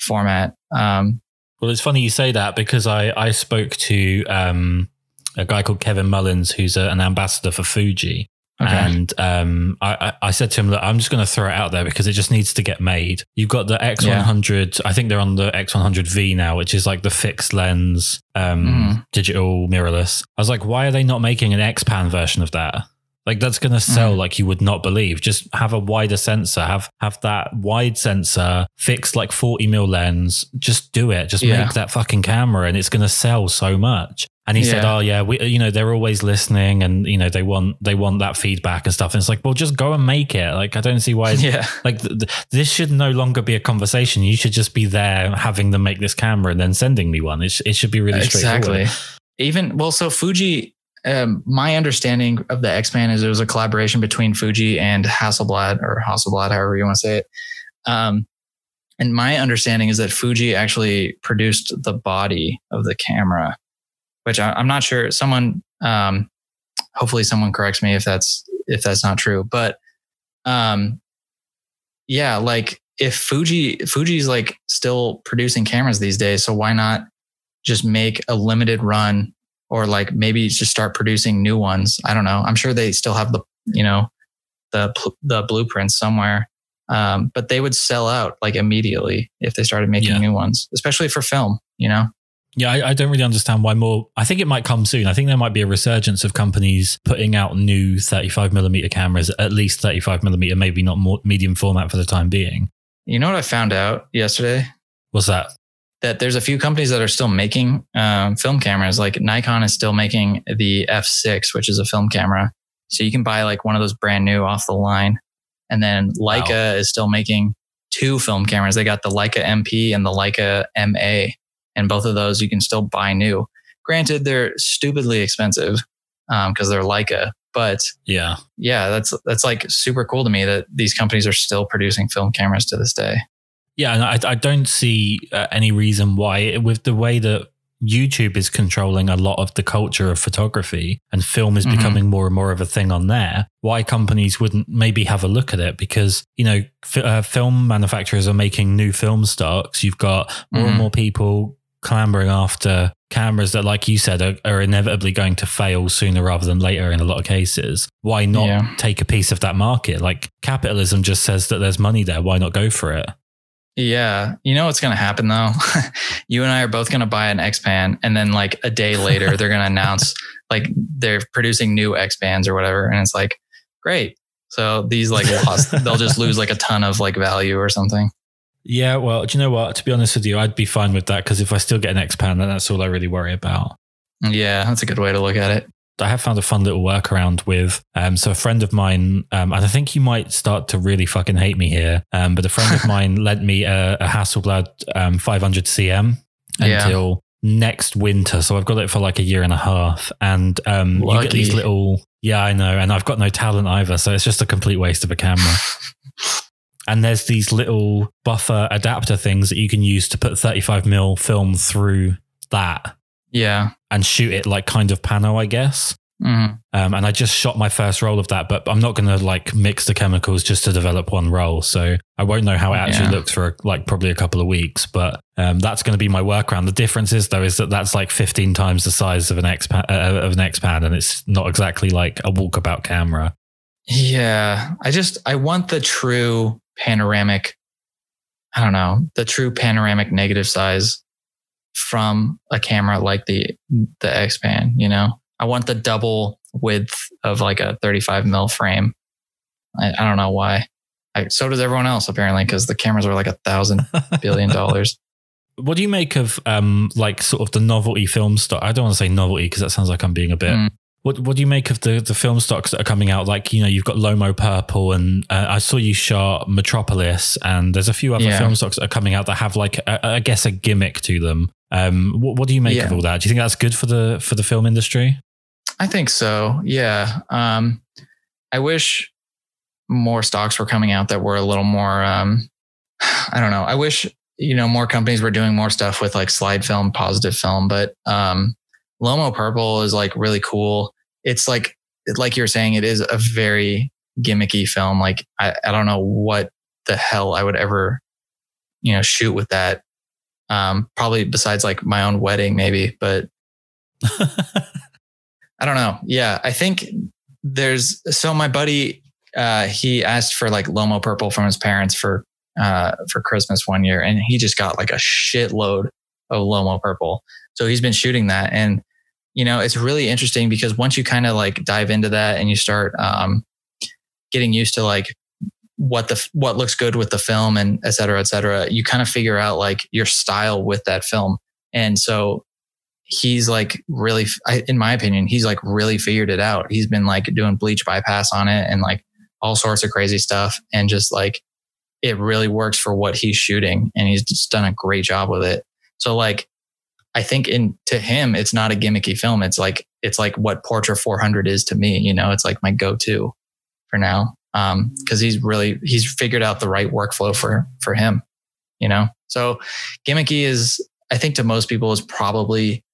B: format. Um,
A: well, it's funny you say that because I I spoke to um, a guy called Kevin Mullins, who's a, an ambassador for Fuji. Okay. And um, I, I said to him that I'm just going to throw it out there because it just needs to get made. You've got the X100. Yeah. I think they're on the X100V now, which is like the fixed lens, um, mm. digital mirrorless. I was like, why are they not making an X-Pan version of that? Like that's going to sell mm. like you would not believe. Just have a wider sensor, have have that wide sensor, fixed like 40 mil lens. Just do it. Just yeah. make that fucking camera, and it's going to sell so much. And he yeah. said, "Oh yeah, we, you know, they're always listening, and you know, they want they want that feedback and stuff." And it's like, well, just go and make it. Like, I don't see why.
B: Yeah.
A: Like, th- th- this should no longer be a conversation. You should just be there, having them make this camera, and then sending me one. It, sh- it should be really straightforward. exactly.
B: Even well, so Fuji um, my understanding of the X-Pan is it was a collaboration between Fuji and Hasselblad or Hasselblad, however you want to say it. Um, and my understanding is that Fuji actually produced the body of the camera, which I, am not sure. Someone, um, hopefully, someone corrects me if that's if that's not true. But, um, yeah, like if Fuji Fuji's like still producing cameras these days, so why not just make a limited run or like maybe just start producing new ones. I don't know. I'm sure they still have the, you know, the, the blueprints somewhere. Um, but they would sell out like immediately if they started making yeah. new ones, especially for film, you know?
A: Yeah, I, I, don't really understand why more. I think it might come soon. I think there might be a resurgence of companies putting out new 35 millimeter cameras, at least 35 millimeter, maybe not more medium format for the time being.
B: You know what I found out yesterday?
A: What's that?
B: That there's a few companies that are still making um, film cameras. Like Nikon is still making the F6, which is a film camera. So you can buy like one of those brand new off the line. And then Leica wow. is still making two film cameras. They got the Leica MP and the Leica MA. And both of those you can still buy new. Granted, they're stupidly expensive because um, they're Leica. But
A: yeah,
B: yeah, that's that's like super cool to me that these companies are still producing film cameras to this day.
A: Yeah, and I, I don't see uh, any reason why, with the way that YouTube is controlling a lot of the culture of photography and film is mm-hmm. becoming more and more of a thing on there, why companies wouldn't maybe have a look at it? Because, you know, f- uh, film manufacturers are making new film stocks. You've got more mm-hmm. and more people clambering after cameras that, like you said, are, are, inevitably going to fail sooner rather than later in a lot of cases. Why not yeah. take a piece of that market? Like capitalism just says that there's money there. Why not go for it?
B: Yeah. You know what's going to happen though? you and I are both going to buy an X-Pan and then like a day later they're going to announce like they're producing new X-Pans or whatever and it's like great. So these like lost they'll just lose like a ton of like value or something.
A: Yeah, well, do you know what? To be honest with you, I'd be fine with that because if I still get an X-Pan, then that's all I really worry about.
B: Yeah, that's a good way to look at it.
A: I have found a fun little workaround with. Um, so a friend of mine, um, and I think you might start to really fucking hate me here. Um, but a friend of mine lent me a, a Hasselblad um, 500 CM until yeah. next winter. So I've got it for like a year and a half, and um, you get these little. Yeah, I know, and I've got no talent either, so it's just a complete waste of a camera. and there's these little buffer adapter things that you can use to put 35 mil film through that.
B: Yeah.
A: And shoot it like kind of pano, I guess.
B: Mm-hmm.
A: Um, and I just shot my first roll of that, but I'm not going to like mix the chemicals just to develop one roll. So I won't know how it actually yeah. looks for like probably a couple of weeks, but um, that's going to be my workaround. The difference is though, is that that's like 15 times the size of an X uh, of an X pan, and it's not exactly like a walkabout camera.
B: Yeah. I just, I want the true panoramic, I don't know, the true panoramic negative size from a camera like the the X-Pan, you know? I want the double width of like a 35 mil frame. I, I don't know why. I, so does everyone else apparently because the cameras are like a thousand billion dollars.
A: What do you make of um like sort of the novelty film stock? I don't want to say novelty because that sounds like I'm being a bit mm. What What do you make of the the film stocks that are coming out? Like you know, you've got Lomo Purple, and uh, I saw you shot Metropolis, and there's a few other yeah. film stocks that are coming out that have like a, I guess a gimmick to them. Um, what, what do you make yeah. of all that? Do you think that's good for the for the film industry?
B: I think so. Yeah. Um, I wish more stocks were coming out that were a little more. Um, I don't know. I wish you know more companies were doing more stuff with like slide film, positive film, but um, Lomo Purple is like really cool it's like like you're saying, it is a very gimmicky film. Like I, I don't know what the hell I would ever, you know, shoot with that. Um, probably besides like my own wedding, maybe, but I don't know. Yeah, I think there's so my buddy uh, he asked for like Lomo purple from his parents for uh, for Christmas one year, and he just got like a shitload of Lomo purple. So he's been shooting that, and you know it's really interesting because once you kind of like dive into that and you start um, getting used to like what the what looks good with the film and et cetera, et cetera, you kind of figure out like your style with that film. And so he's like really, in my opinion, he's like really figured it out. He's been like doing bleach bypass on it and like all sorts of crazy stuff, and just like it really works for what he's shooting, and he's just done a great job with it. So like, I think in to him, it's not a gimmicky film. It's like it's like what Portra 400 is to me. You know, it's like my go-to for now because um, he's really he's figured out the right workflow for for him. You know, so gimmicky is I think to most people is probably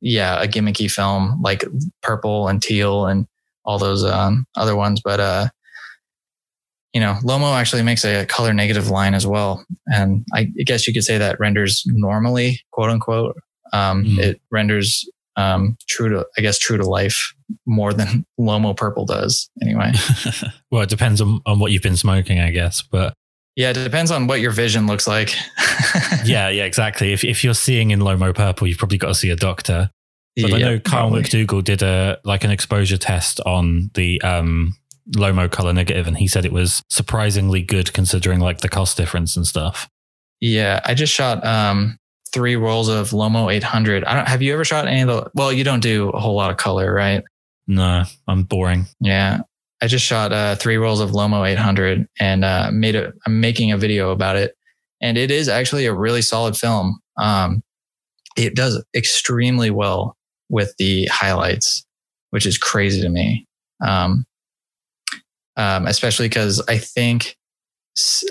B: yeah a gimmicky film like Purple and Teal and all those um, other ones, but uh, you know, Lomo actually makes a color negative line as well, and I guess you could say that renders normally, quote unquote. Um, mm. It renders um, true to, I guess, true to life more than Lomo Purple does. Anyway.
A: well, it depends on, on what you've been smoking, I guess, but.
B: Yeah, it depends on what your vision looks like.
A: yeah, yeah, exactly. If if you're seeing in Lomo Purple, you've probably got to see a doctor. But yeah, I know Kyle probably. McDougall did a like an exposure test on the um, Lomo color negative, and he said it was surprisingly good considering like the cost difference and stuff.
B: Yeah, I just shot um, three rolls of Lomo 800. I don't. Have you ever shot any of the? Well, you don't do a whole lot of color, right?
A: No, I'm boring.
B: Yeah, I just shot uh, three rolls of Lomo 800 and uh, made a. I'm making a video about it, and it is actually a really solid film. Um, it does extremely well with the highlights, which is crazy to me. Um, um, especially because I think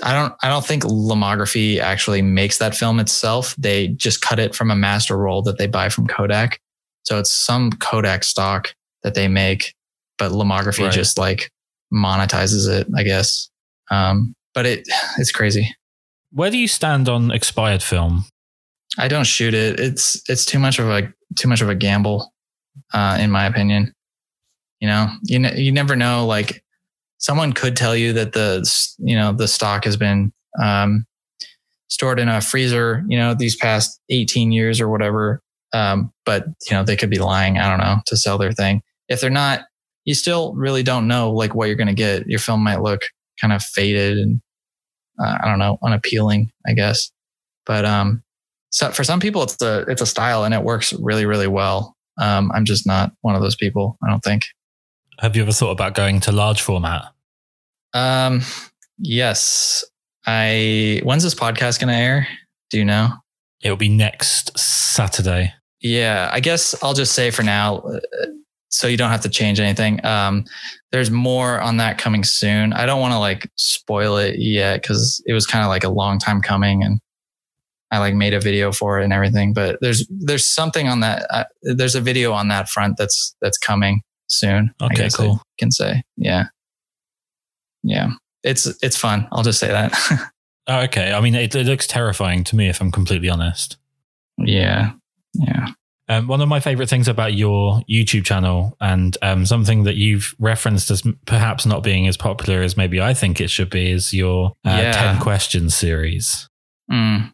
B: I don't I don't think Lomography actually makes that film itself. They just cut it from a master roll that they buy from Kodak. So it's some Kodak stock that they make, but Lomography right. just like monetizes it, I guess. Um, but it it's crazy.
A: Where do you stand on expired film?
B: I don't shoot it. It's it's too much of a too much of a gamble, uh, in my opinion. You know, you ne- you never know. Like someone could tell you that the you know the stock has been um, stored in a freezer you know these past 18 years or whatever. Um, but you know they could be lying i don't know to sell their thing. If they're not you still really don't know like what you're going to get. Your film might look kind of faded and uh, i don't know unappealing i guess. But um so for some people it's a it's a style and it works really really well. Um i'm just not one of those people i don't think.
A: Have you ever thought about going to large format?
B: Um, yes. I when's this podcast to air? Do you know?
A: It'll be next Saturday.
B: Yeah, I guess I'll just say for now, uh, so you don't have to change anything. Um, there's more on that coming soon. I don't want to like spoil it yet because it was kind of like a long time coming, and I like made a video for it and everything. But there's there's something on that. Uh, there's a video on that front that's that's coming soon.
A: Okay, cool.
B: I can say, yeah, yeah. It's it's fun. I'll just say that.
A: oh, okay. I mean, it, it looks terrifying to me, if I'm completely honest.
B: Yeah, yeah.
A: Um, one of my favorite things about your YouTube channel, and um, something that you've referenced as perhaps not being as popular as maybe I think it should be, is your uh, yeah. 10 questions series.
B: Mm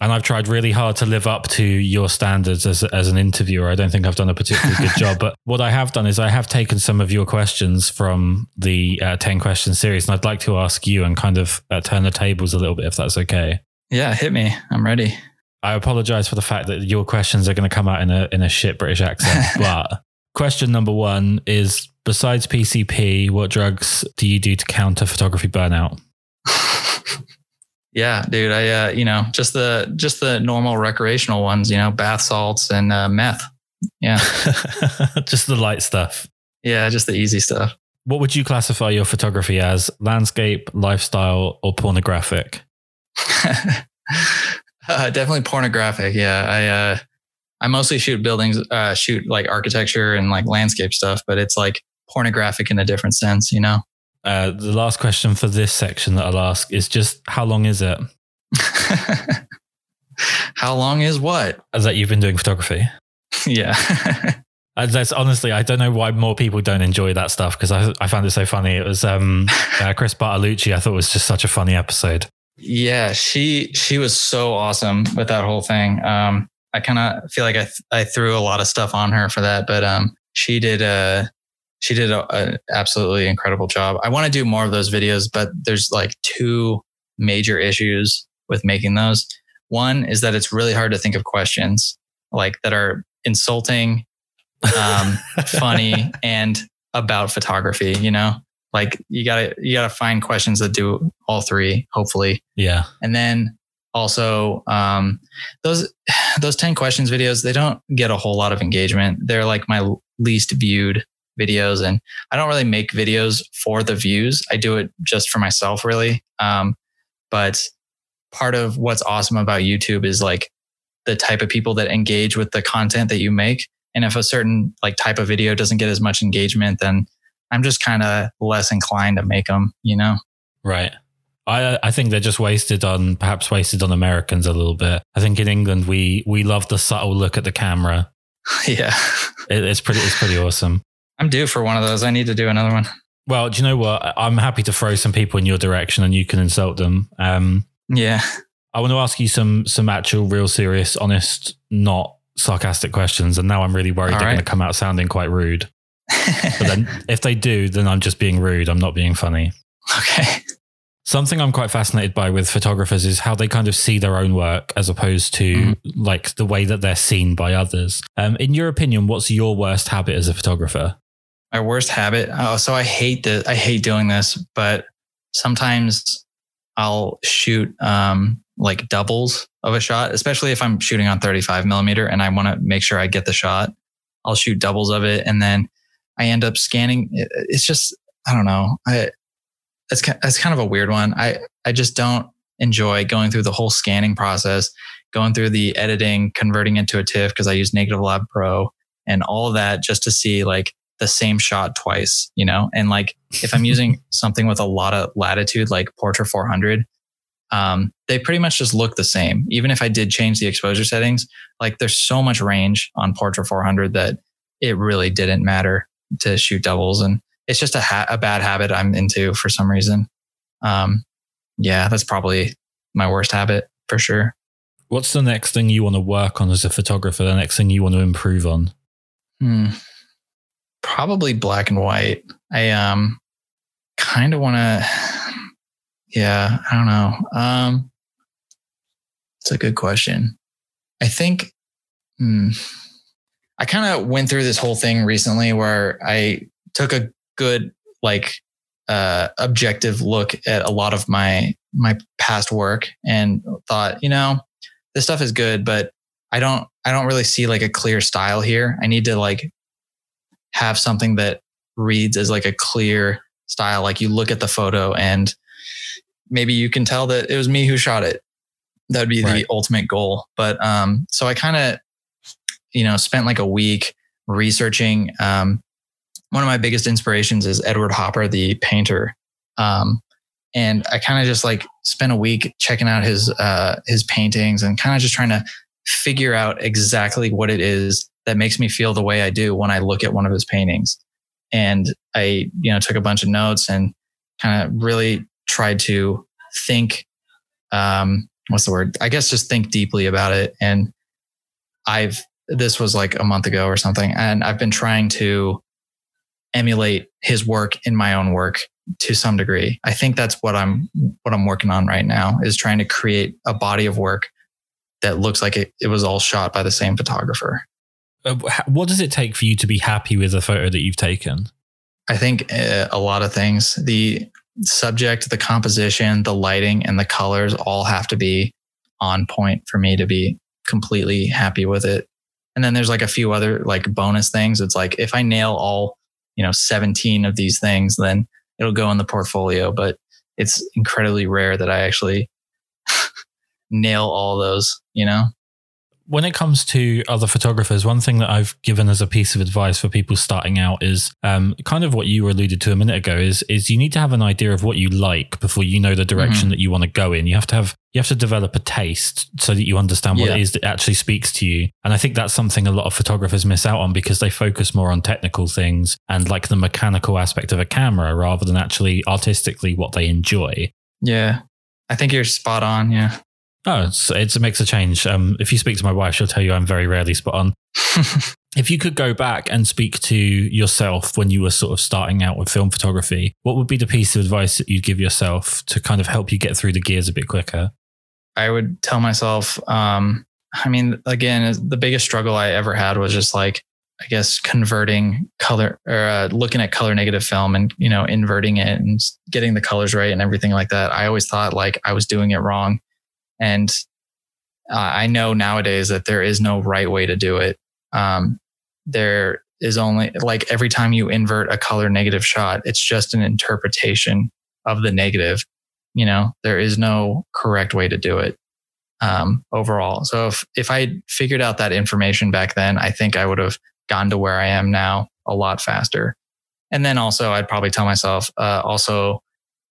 A: and I've tried really hard to live up to your standards as, as an interviewer. I don't think I've done a particularly good job, but what I have done is I have taken some of your questions from the uh, 10 question series, and I'd like to ask you and kind of uh, turn the tables a little bit, if that's okay.
B: Yeah, hit me. I'm ready.
A: I apologize for the fact that your questions are going to come out in a, in a shit British accent, but question number one is besides PCP, what drugs do you do to counter photography burnout?
B: Yeah, dude. I uh, you know just the just the normal recreational ones. You know, bath salts and uh, meth. Yeah,
A: just the light stuff.
B: Yeah, just the easy stuff.
A: What would you classify your photography as? Landscape, lifestyle, or pornographic?
B: uh, definitely pornographic. Yeah, I uh, I mostly shoot buildings, uh, shoot like architecture and like landscape stuff, but it's like pornographic in a different sense. You know.
A: Uh, the last question for this section that I'll ask is just how long is it?
B: How long is what?
A: That you've been doing photography?
B: Yeah.
A: Uh, That's honestly, I don't know why more people don't enjoy that stuff because I, I found it so funny. It was um, uh, Chris Bartolucci. I thought was just such a funny episode.
B: yeah, she she was so awesome with that whole thing. Um, I kind of feel like I th- I threw a lot of stuff on her for that, but um, she did a she did a, a absolutely incredible job. I want to do more of those videos, but there's like two major issues with making those. One is that it's really hard to think of questions like that are insulting, um, funny, and about photography. You know, like you gotta you gotta find questions that do all three. Hopefully,
A: Yeah.
B: and then also um, those those 10 questions videos they don't get a whole lot of engagement they're like my least viewed videos and i don't really make videos for the views i do it just for myself really um, but part of what's awesome about youtube is like the type of people that engage with the content that you make and if a certain like type of video doesn't get as much engagement then i'm just kind of less inclined to make them you know
A: Right. I I think they're just wasted on perhaps wasted on Americans a little bit. I think in England we we love the subtle look at the camera.
B: yeah
A: It, it's pretty it's pretty awesome.
B: I'm due for one of those. I need to do another one.
A: Well, do you know what? I'm happy to throw some people in your direction and you can insult them. Um,
B: Yeah.
A: I want to ask you some some actual, real, serious, honest, not sarcastic questions. And now I'm really worried
B: All
A: they're going to come out sounding quite rude. But then if they do, then I'm just being rude. I'm not being funny.
B: okay.
A: Something I'm quite fascinated by with photographers is how they kind of see their own work as opposed to
B: Mhm.
A: like the way that they're seen by others. Um, in your opinion, what's your worst habit as a photographer?
B: My worst habit. Oh, so I hate this. I hate doing this, but sometimes I'll shoot um, like doubles of a shot, especially if I'm shooting on 35 millimeter and I want to make sure I get the shot. I'll shoot doubles of it, and then I end up scanning. It's just I don't know. I it's it's kind of a weird one. I I just don't enjoy going through the whole scanning process, going through the editing, converting into a TIFF because I use Negative Lab Pro and all of that just to see like the same shot twice, you know? And like if I'm using something with a lot of latitude, like Portra 400, um, they pretty much just look the same. Even if I did change the exposure settings, like there's so much range on Portra 400 that it really didn't matter to shoot doubles. And it's just a, ha- a bad habit I'm into for some reason. Um, yeah, that's probably my worst habit for sure.
A: What's the next thing you want to work on as a photographer? The next thing you want to improve on?
B: Hmm. Probably black and white. I um kind of want to. Yeah, I don't know. Um, it's a good question. I think. Hmm, I kind of went through this whole thing recently where I took a good like uh, objective look at a lot of my my past work and thought, you know, this stuff is good, but I don't I don't really see like a clear style here. I need to like have something that reads as like a clear style. Like you look at the photo and maybe you can tell that it was me who shot it. That would be
A: Right.
B: the ultimate goal. But um, so I kind of, you know, spent like a week researching. Um, one of my biggest inspirations is Edward Hopper, the painter. Um, and I kind of just like spent a week checking out his uh, his paintings and kind of just trying to figure out exactly what it is that makes me feel the way I do when I look at one of his paintings. And I, you know, took a bunch of notes and kind of really tried to think, um, what's the word? I guess just think deeply about it. And I've, this was like a month ago or something. And I've been trying to emulate his work in my own work to some degree. I think that's what I'm, what I'm working on right now is trying to create a body of work that looks like it, it was all shot by the same photographer.
A: Uh, wh- what does it take for you to be happy with a photo that you've taken?
B: I think uh, a lot of things. The subject, the composition, the lighting, and the colors all have to be on point for me to be completely happy with it. And then there's like a few other like bonus things. It's like if I nail all, you know, 17 of these things, then it'll go in the portfolio. But it's incredibly rare that I actually nail all those, you know?
A: When it comes to other photographers, one thing that I've given as a piece of advice for people starting out is um, kind of what you alluded to a minute ago is is you need to have an idea of what you like before you know the direction mm-hmm. that you want to go in. You have to have you have to develop a taste so that you understand what yeah. it is that actually speaks to you. And I think that's something a lot of photographers miss out on because they focus more on technical things and like the mechanical aspect of a camera rather than actually artistically what they enjoy.
B: Yeah. I think you're spot on. Yeah.
A: Oh, it's, it's a mix of change. Um, if you speak to my wife, she'll tell you I'm very rarely spot on. if you could go back and speak to yourself when you were sort of starting out with film photography, what would be the piece of advice that you'd give yourself to kind of help you get through the gears a bit quicker?
B: I would tell myself, um, I mean, again, the biggest struggle I ever had was just like, I guess converting color or uh, looking at color negative film and you know inverting it and getting the colors right and everything like that. I always thought like I was doing it wrong, and uh, I know nowadays that there is no right way to do it. Um, there is only like every time you invert a color negative shot, it's just an interpretation of the negative. You know, there is no correct way to do it um, overall. So if if I figured out that information back then, I think I would have gone to where I am now a lot faster. And then also, I'd probably tell myself, uh, also,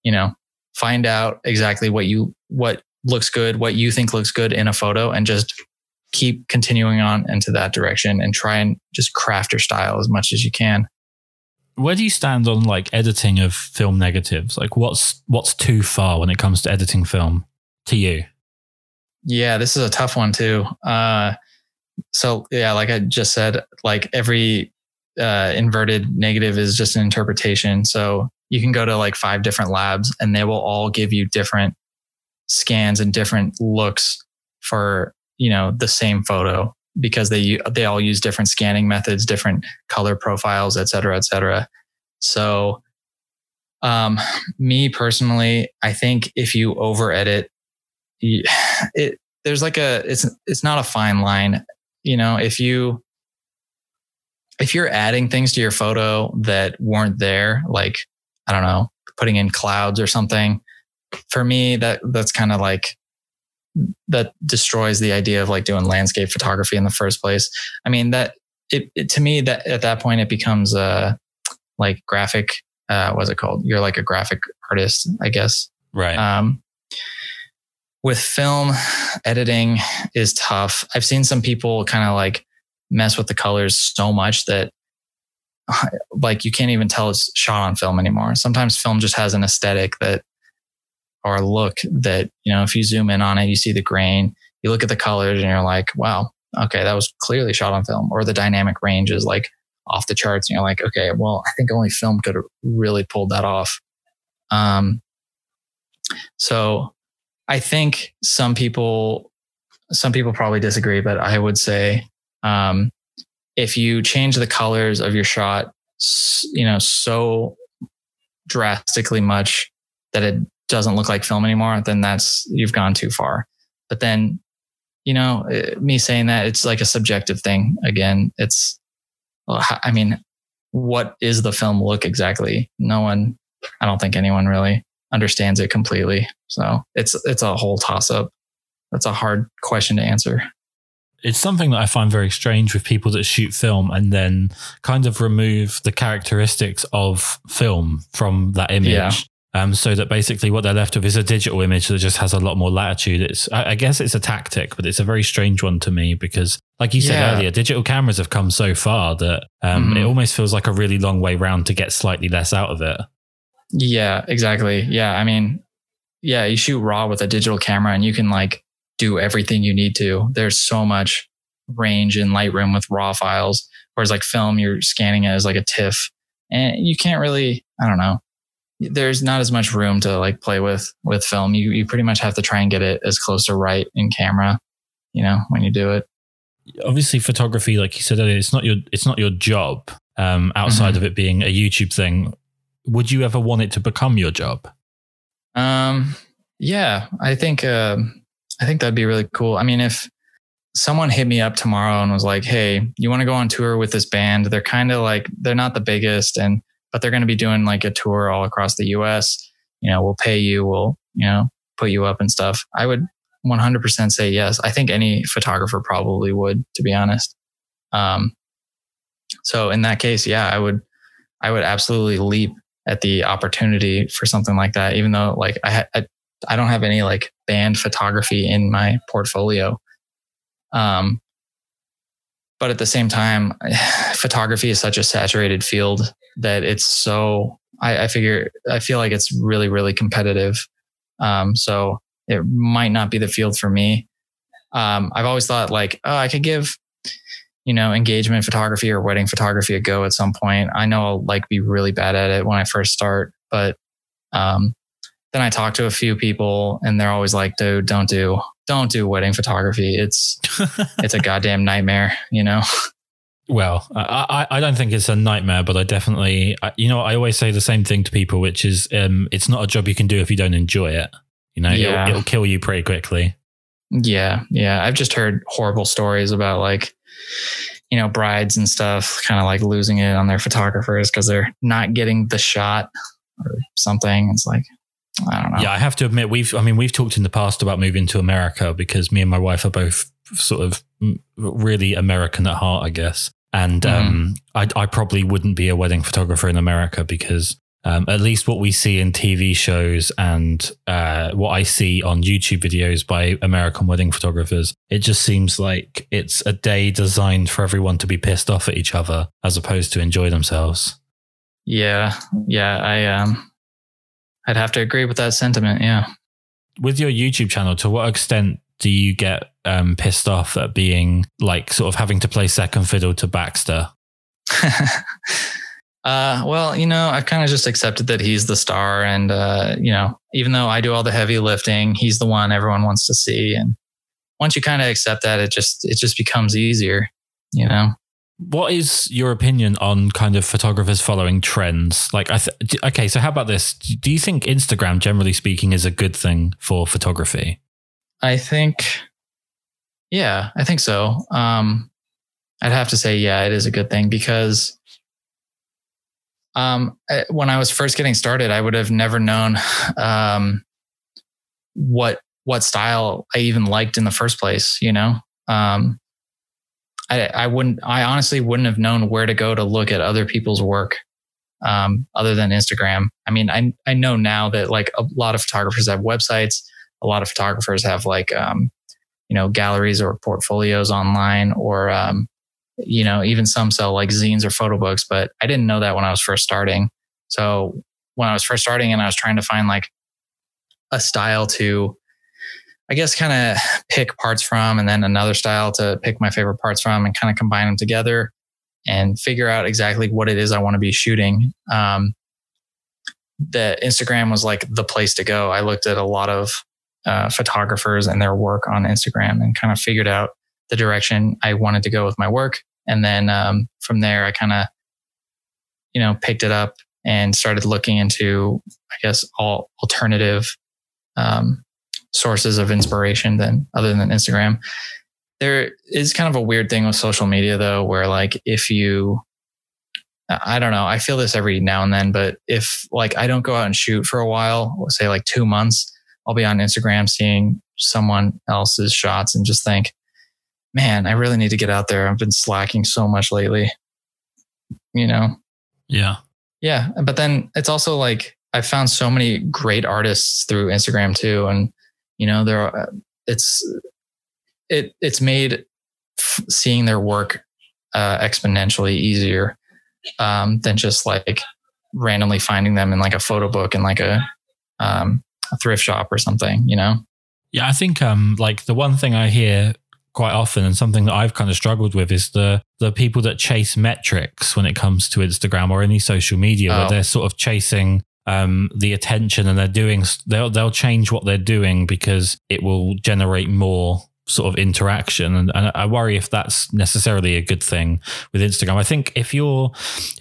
B: you know, find out exactly what you what looks good, what you think looks good in a photo, and just keep continuing on into that direction and try and just craft your style as much as you can.
A: Where do you stand on like editing of film negatives? Like what's what's too far when it comes to editing film to you?
B: Yeah, this is a tough one too. Uh, so yeah, like I just said, like every uh, inverted negative is just an interpretation. So you can go to like five different labs and they will all give you different scans and different looks for you know the same photo because they they all use different scanning methods different color profiles et cetera et cetera. So um me personally i think if you over edit it there's like a it's it's not a fine line. You know if you if you're adding things to your photo that weren't there like i don't know putting in clouds or something for me, that that's kind of like that destroys the idea of like doing landscape photography in the first place. I mean, that it, it to me that at that point it becomes uh like graphic uh what's it called? You're like a graphic artist, I guess.
A: Right.
B: Um with film editing is tough. I've seen some people kind of like mess with the colors so much that like you can't even tell it's shot on film anymore. Sometimes film just has an aesthetic that or look that, you know, if you zoom in on it, you see the grain, you look at the colors and you're like, wow, okay, that was clearly shot on film. Or the dynamic range is like off the charts. And you're like, okay, well, I think only film could have really pulled that off. Um, so I think some people, some people probably disagree, but I would say, um, if you change the colors of your shot, you know, so drastically much that it doesn't look like film anymore, then that's you've gone too far. But then, you know, eh, me saying that it's like a subjective thing. Again, it's, I mean, what is the film look exactly? No one, I don't think anyone really understands it completely. So it's it's a whole toss up. That's a hard question to answer.
A: It's something that I find very strange with people that shoot film and then kind of remove the characteristics of film from that image. Yeah. Um, so that basically what they're left with is a digital image that just has a lot more latitude. It's, I, I guess it's a tactic, but it's a very strange one to me because, like you said yeah. earlier, digital cameras have come so far that um, mm-hmm. it almost feels like a really long way round to get slightly less out of it.
B: Yeah, exactly. Yeah, I mean, yeah, you shoot raw with a digital camera and you can like do everything you need to. There's so much range in Lightroom with raw files, whereas like film, you're scanning it as like a TIFF, and you can't really, I don't know there's not as much room to like play with with film. You you pretty much have to try and get it as close to right in camera, you know, when you do it.
A: Obviously, photography, like you said earlier, it's not your it's not your job. Um, outside mm-hmm. of it being a YouTube thing, would you ever want it to become your job?
B: Um, yeah, I think uh, I think that'd be really cool. I mean, if someone hit me up tomorrow and was like, "Hey, you want to go on tour with this band? They're kind of like they're not the biggest, and but they're going to be doing like a tour all across the US. You know, we'll pay you, we'll, you know, put you up and stuff. I would 100% say yes. I think any photographer probably would, to be honest. Um, so in that case, yeah, I would, I would absolutely leap at the opportunity for something like that. Even though like I, I, I don't have any like band photography in my portfolio. Um, but at the same time, photography is such a saturated field that it's so. I, I figure I feel like it's really, really competitive. Um, so it might not be the field for me. Um, I've always thought like, oh, I could give, you know, engagement photography or wedding photography a go at some point. I know I'll like be really bad at it when I first start, but um, then I talk to a few people and they're always like, dude, don't do, don't do wedding photography. It's, it's a goddamn nightmare, you know?
A: Well, I, I don't think it's a nightmare, but I definitely, you know, I always say the same thing to people, which is, um, it's not a job you can do if you don't enjoy it. You know, yeah. it'll, it'll kill you pretty quickly.
B: Yeah. Yeah. I've just heard horrible stories about like, you know, brides and stuff kind of like losing it on their photographers because they're not getting the shot or something. It's like, I don't know.
A: Yeah, I have to admit, we've, I mean, we've talked in the past about moving to America because me and my wife are both sort of really American at heart, I guess. And mm-hmm. um, I, I probably wouldn't be a wedding photographer in America because um, at least what we see in TV shows and uh, what I see on YouTube videos by American wedding photographers, it just seems like it's a day designed for everyone to be pissed off at each other as opposed to enjoy themselves.
B: Yeah, yeah, I um, I'd have to agree with that sentiment. Yeah.
A: With your YouTube channel, to what extent do you get um, pissed off at being like sort of having to play second fiddle to Baxter?
B: uh, well, you know, I've kind of just accepted that he's the star, and uh, you know, even though I do all the heavy lifting, he's the one everyone wants to see. And once you kind of accept that, it just it just becomes easier, you know.
A: What is your opinion on kind of photographers following trends? Like, I th- okay, so how about this? Do you think Instagram, generally speaking, is a good thing for photography?
B: I think, yeah, I think so. Um, I'd have to say, yeah, it is a good thing because um, when I was first getting started, I would have never known um, what what style I even liked in the first place. You know, um, I, I wouldn't, I honestly wouldn't have known where to go to look at other people's work um, other than Instagram. I mean, I, I know now that like a lot of photographers have websites, a lot of photographers have like, um, you know, galleries or portfolios online or, um, you know, even some sell like zines or photo books, but I didn't know that when I was first starting. So when I was first starting and I was trying to find like a style to I guess kind of pick parts from and then another style to pick my favorite parts from and kind of combine them together and figure out exactly what it is I want to be shooting. Um, the Instagram was like the place to go. I looked at a lot of uh, photographers and their work on Instagram and kind of figured out the direction I wanted to go with my work. And then um, from there, I kind of, you know, picked it up and started looking into, I guess, all alternative um, sources of inspiration than other than Instagram. There is kind of a weird thing with social media though, where like if you, I don't know, I feel this every now and then, but if like I don't go out and shoot for a while, say like two months, I'll be on Instagram seeing someone else's shots and just think, man, I really need to get out there. I've been slacking so much lately, you know?
A: Yeah.
B: Yeah. But then it's also like, I found so many great artists through Instagram too. And you know, there are, it's it it's made f- seeing their work uh, exponentially easier um, than just like randomly finding them in like a photo book in like a, um, a thrift shop or something. You know?
A: Yeah, I think um, like the one thing I hear quite often and something that I've kind of struggled with is the the people that chase metrics when it comes to Instagram or any social media oh. where they're sort of chasing um, the attention and they're doing they'll they'll change what they're doing because it will generate more sort of interaction and, and, I worry if that's necessarily a good thing with Instagram. I think if you're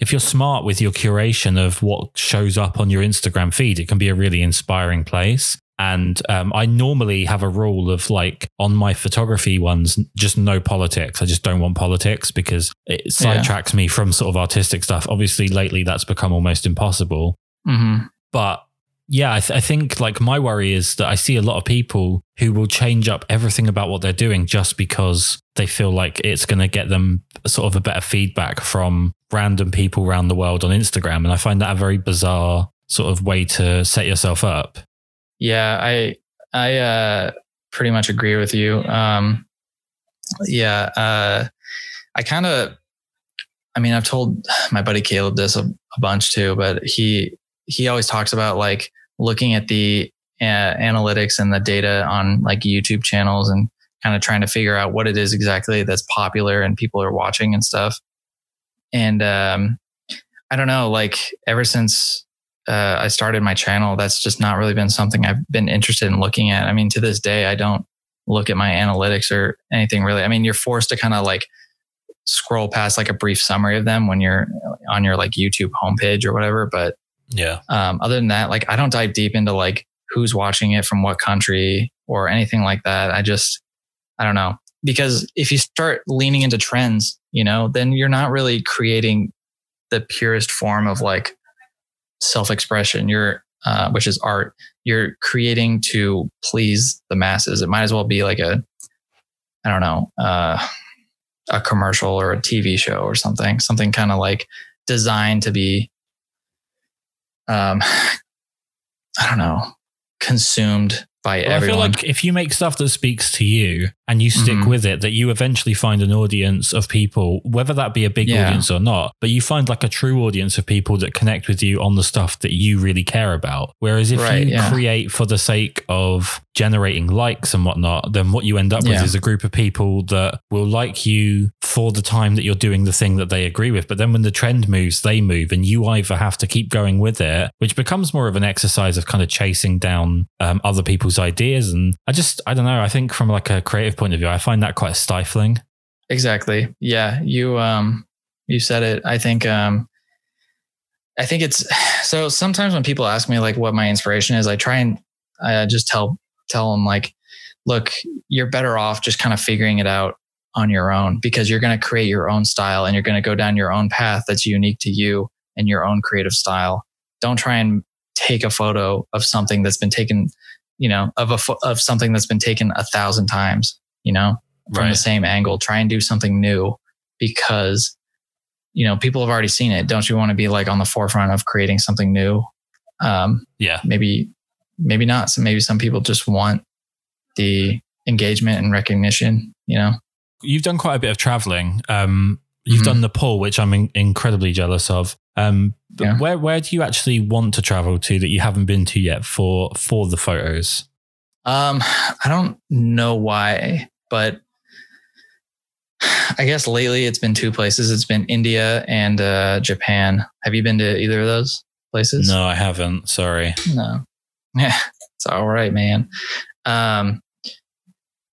A: if you're smart with your curation of what shows up on your Instagram feed, it can be a really inspiring place. And um, I normally have a rule of like on my photography ones, just no politics. I just don't want politics because it sidetracks yeah. me from sort of artistic stuff. Obviously, lately that's become almost impossible.
B: Mm-hmm.
A: But Yeah, I, th- I think like my worry is that I see a lot of people who will change up everything about what they're doing just because they feel like it's going to get them sort of a better feedback from random people around the world on Instagram. And I find that a very bizarre sort of way to set yourself up.
B: Yeah, I I uh, pretty much agree with you. Um, yeah, uh, I kind of. I mean, I've told my buddy Caleb this a, a, bunch too, but he he always talks about like looking at the uh, analytics and the data on like YouTube channels and kind of trying to figure out what it is exactly that's popular and people are watching and stuff. And um, I don't know, like ever since uh, I started my channel, that's just not really been something I've been interested in looking at. I mean, to this day, I don't look at my analytics or anything really. I mean, you're forced to kind of like scroll past like a brief summary of them when you're on your like YouTube homepage or whatever. But
A: yeah,
B: um, other than that, like I don't dive deep into like who's watching it from what country or anything like that. I just, I don't know. Because if you start leaning into trends, you know, then you're not really creating the purest form of like self expression. You're, uh, which is art. You're creating to please the masses. It might as well be like a, I don't know, uh, a commercial or a TV show or something, something kind of like designed to be, um, I don't know, consumed by well, everyone. I feel like
A: if you make stuff that speaks to you and you stick mm-hmm. with it, that you eventually find an audience of people, whether that be a big yeah. audience or not, but you find like a true audience of people that connect with you on the stuff that you really care about. Whereas if right, you yeah. create for the sake of generating likes and whatnot, then what you end up with is a group of people that will like you for the time that you're doing the thing that they agree with. But then when the trend moves, they move, and you either have to keep going with it, which becomes more of an exercise of kind of chasing down um, other people's ideas. And I just, I don't know, I think from like a creative point of view, I find that quite stifling.
B: Exactly. Yeah. You, um, you said it. I think, um, I think it's so sometimes when people ask me like what my inspiration is, I try and I just tell tell them like, look, you're better off just kind of figuring it out on your own because you're going to create your own style and you're going to go down your own path that's unique to you and your own creative style. Don't try and take a photo of something that's been taken, you know, of a of something that's been taken a thousand times, you know, from right. the same angle. Try and do something new because you know people have already seen it. Don't you want to be like on the forefront of creating something new? Um,
A: yeah,
B: maybe maybe not. So maybe some people just want the engagement and recognition, you know?
A: You've done quite a bit of traveling. Um, you've mm-hmm. done Nepal, which I'm in- incredibly jealous of. Um, yeah. where, where do you actually want to travel to that you haven't been to yet for, for the photos?
B: Um, I don't know why, but I guess lately it's been two places. It's been India and uh, Japan. Have you been to either of those places?
A: No, I haven't. Sorry.
B: No. Yeah, it's all right, man. Um,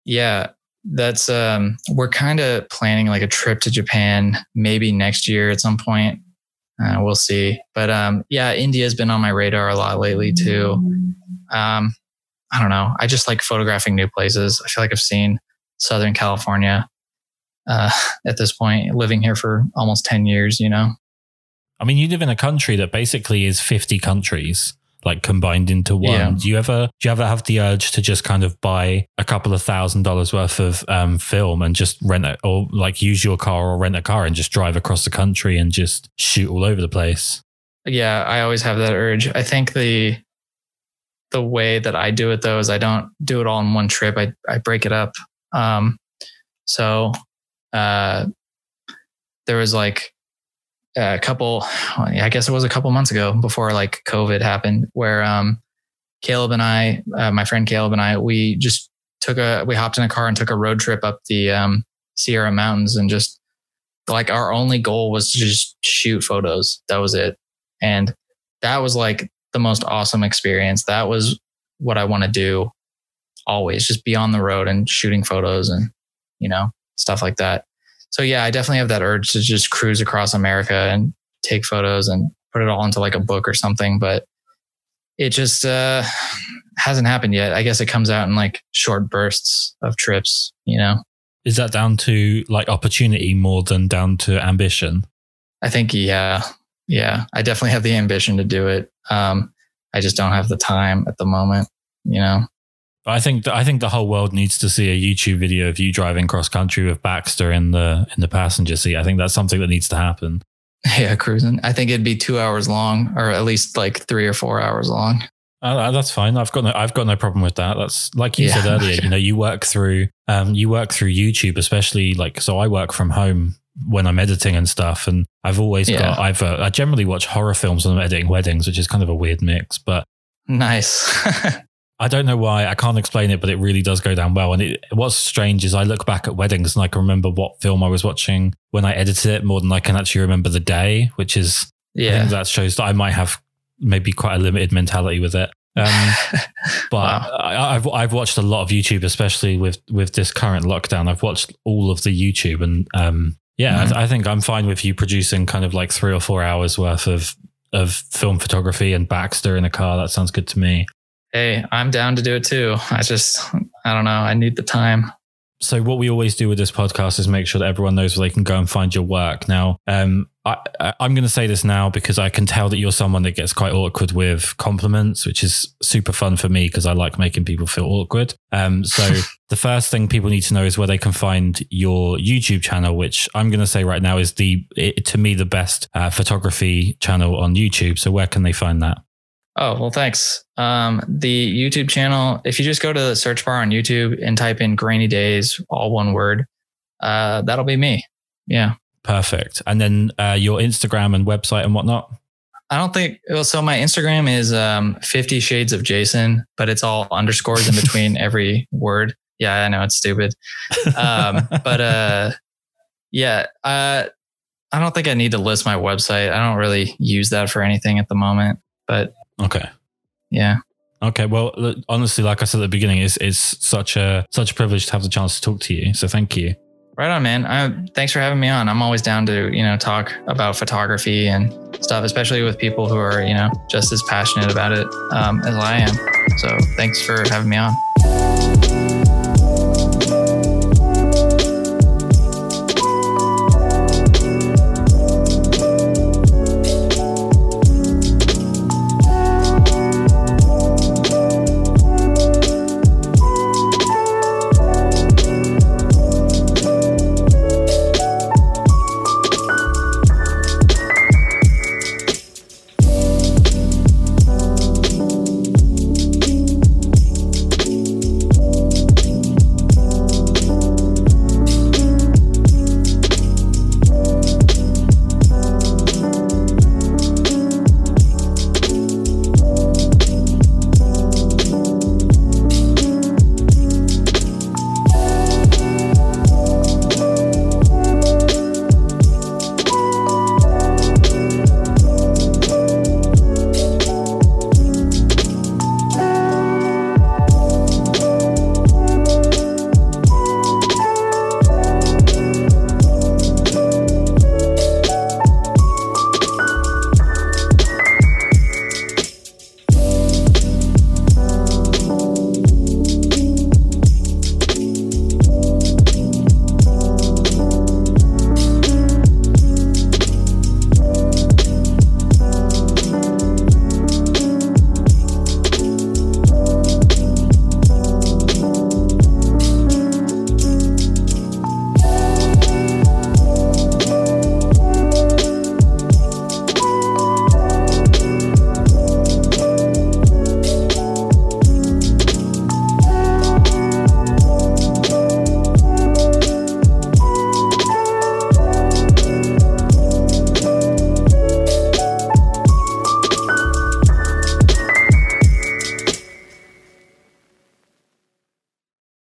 B: yeah, that's um, we're kind of planning like a trip to Japan maybe next year at some point. Uh, we'll see. But um, yeah, India's been on my radar a lot lately too. Um, I don't know. I just like photographing new places. I feel like I've seen Southern California uh, at this point, living here for almost 10 years, you know?
A: I mean, you live in a country that basically is 50 countries like combined into one. Yeah. Do you ever do you ever have the urge to just kind of buy a couple of thousand dollars worth of um, film and just rent it, or like use your car or rent a car and just drive across the country and just shoot all over the place?
B: Yeah, I always have that urge. I think the the way that I do it though is I don't do it all in one trip. I I break it up. Um, so uh, there was like a couple, I guess it was a couple months ago before like COVID happened, where um, Caleb and I, uh, my friend Caleb and I, we just took a, we hopped in a car and took a road trip up the um, Sierra Mountains and just like our only goal was to just shoot photos. That was it. And that was like the most awesome experience. That was what I want to do always, just be on the road and shooting photos and, you know, stuff like that so yeah, I definitely have that urge to just cruise across America and take photos and put it all into like a book or something. But it just uh, hasn't happened yet. I guess it comes out in like short bursts of trips, you know?
A: Is that down to like opportunity more than down to ambition?
B: I think, yeah. Yeah. I definitely have the ambition to do it. Um, I just don't have the time at the moment, you know.
A: I think I think the whole world needs to see a YouTube video of you driving cross country with Baxter in the in the passenger seat. I think that's something that needs to happen.
B: Yeah, cruising. I think it'd be two hours long, or at least like three or four hours long.
A: Uh, that's fine. I've got no, I've got no problem with that. That's like you
B: Yeah.
A: said earlier. You know, you work through, um, you work through YouTube, especially like so. I work from home when I'm editing and stuff, and I've always
B: Yeah.
A: got. I've uh, I generally watch horror films when I'm editing weddings, which is kind of a weird mix, but
B: Nice.
A: I don't know why. I can't explain it, but it really does go down well. And it, what's strange is I look back at weddings and I can remember what film I was watching when I edited it more than I can actually remember the day, which is I
B: yeah.
A: think that shows that I might have maybe quite a limited mentality with it. Um, but
B: Wow.
A: I, I've I've watched a lot of YouTube, especially with with this current lockdown. I've watched all of the YouTube, and um, yeah, I,
B: Mhm.
A: th- I think I'm fine with you producing kind of like three or four hours worth of of film photography and Baxter in a car. That sounds good to me.
B: Hey, I'm down to do it too. I just, I don't know. I need the time.
A: So what we always do with this podcast is make sure that everyone knows where they can go and find your work. Now, um, I, I'm going to say this now because I can tell that you're someone that gets quite awkward with compliments, which is super fun for me because I like making people feel awkward. Um, so the first thing people need to know is where they can find your YouTube channel, which I'm going to say right now is the it, to me the best uh, photography channel on YouTube. So where can they find that?
B: Oh, well, thanks. Um, the YouTube channel, if you just go to the search bar on YouTube and type in Grainydays, all one word, uh, that'll be me. Yeah.
A: Perfect. And then uh, your Instagram and website and whatnot.
B: I don't think, well, so my Instagram is um, 50 Shades of Jason, but it's all underscores in between every word. Yeah, I know it's stupid. Um, but uh, yeah, uh, I don't think I need to list my website. I don't really use that for anything at the moment. But
A: Okay.
B: yeah.
A: Okay, well, honestly, like I said at the beginning, it's it's such a such a privilege to have the chance to talk to you. So thank you.
B: Right on, man. I, thanks for having me on. I'm always down to, you know, talk about photography and stuff, especially with people who are, you know, just as passionate about it um, as I am. So thanks for having me on.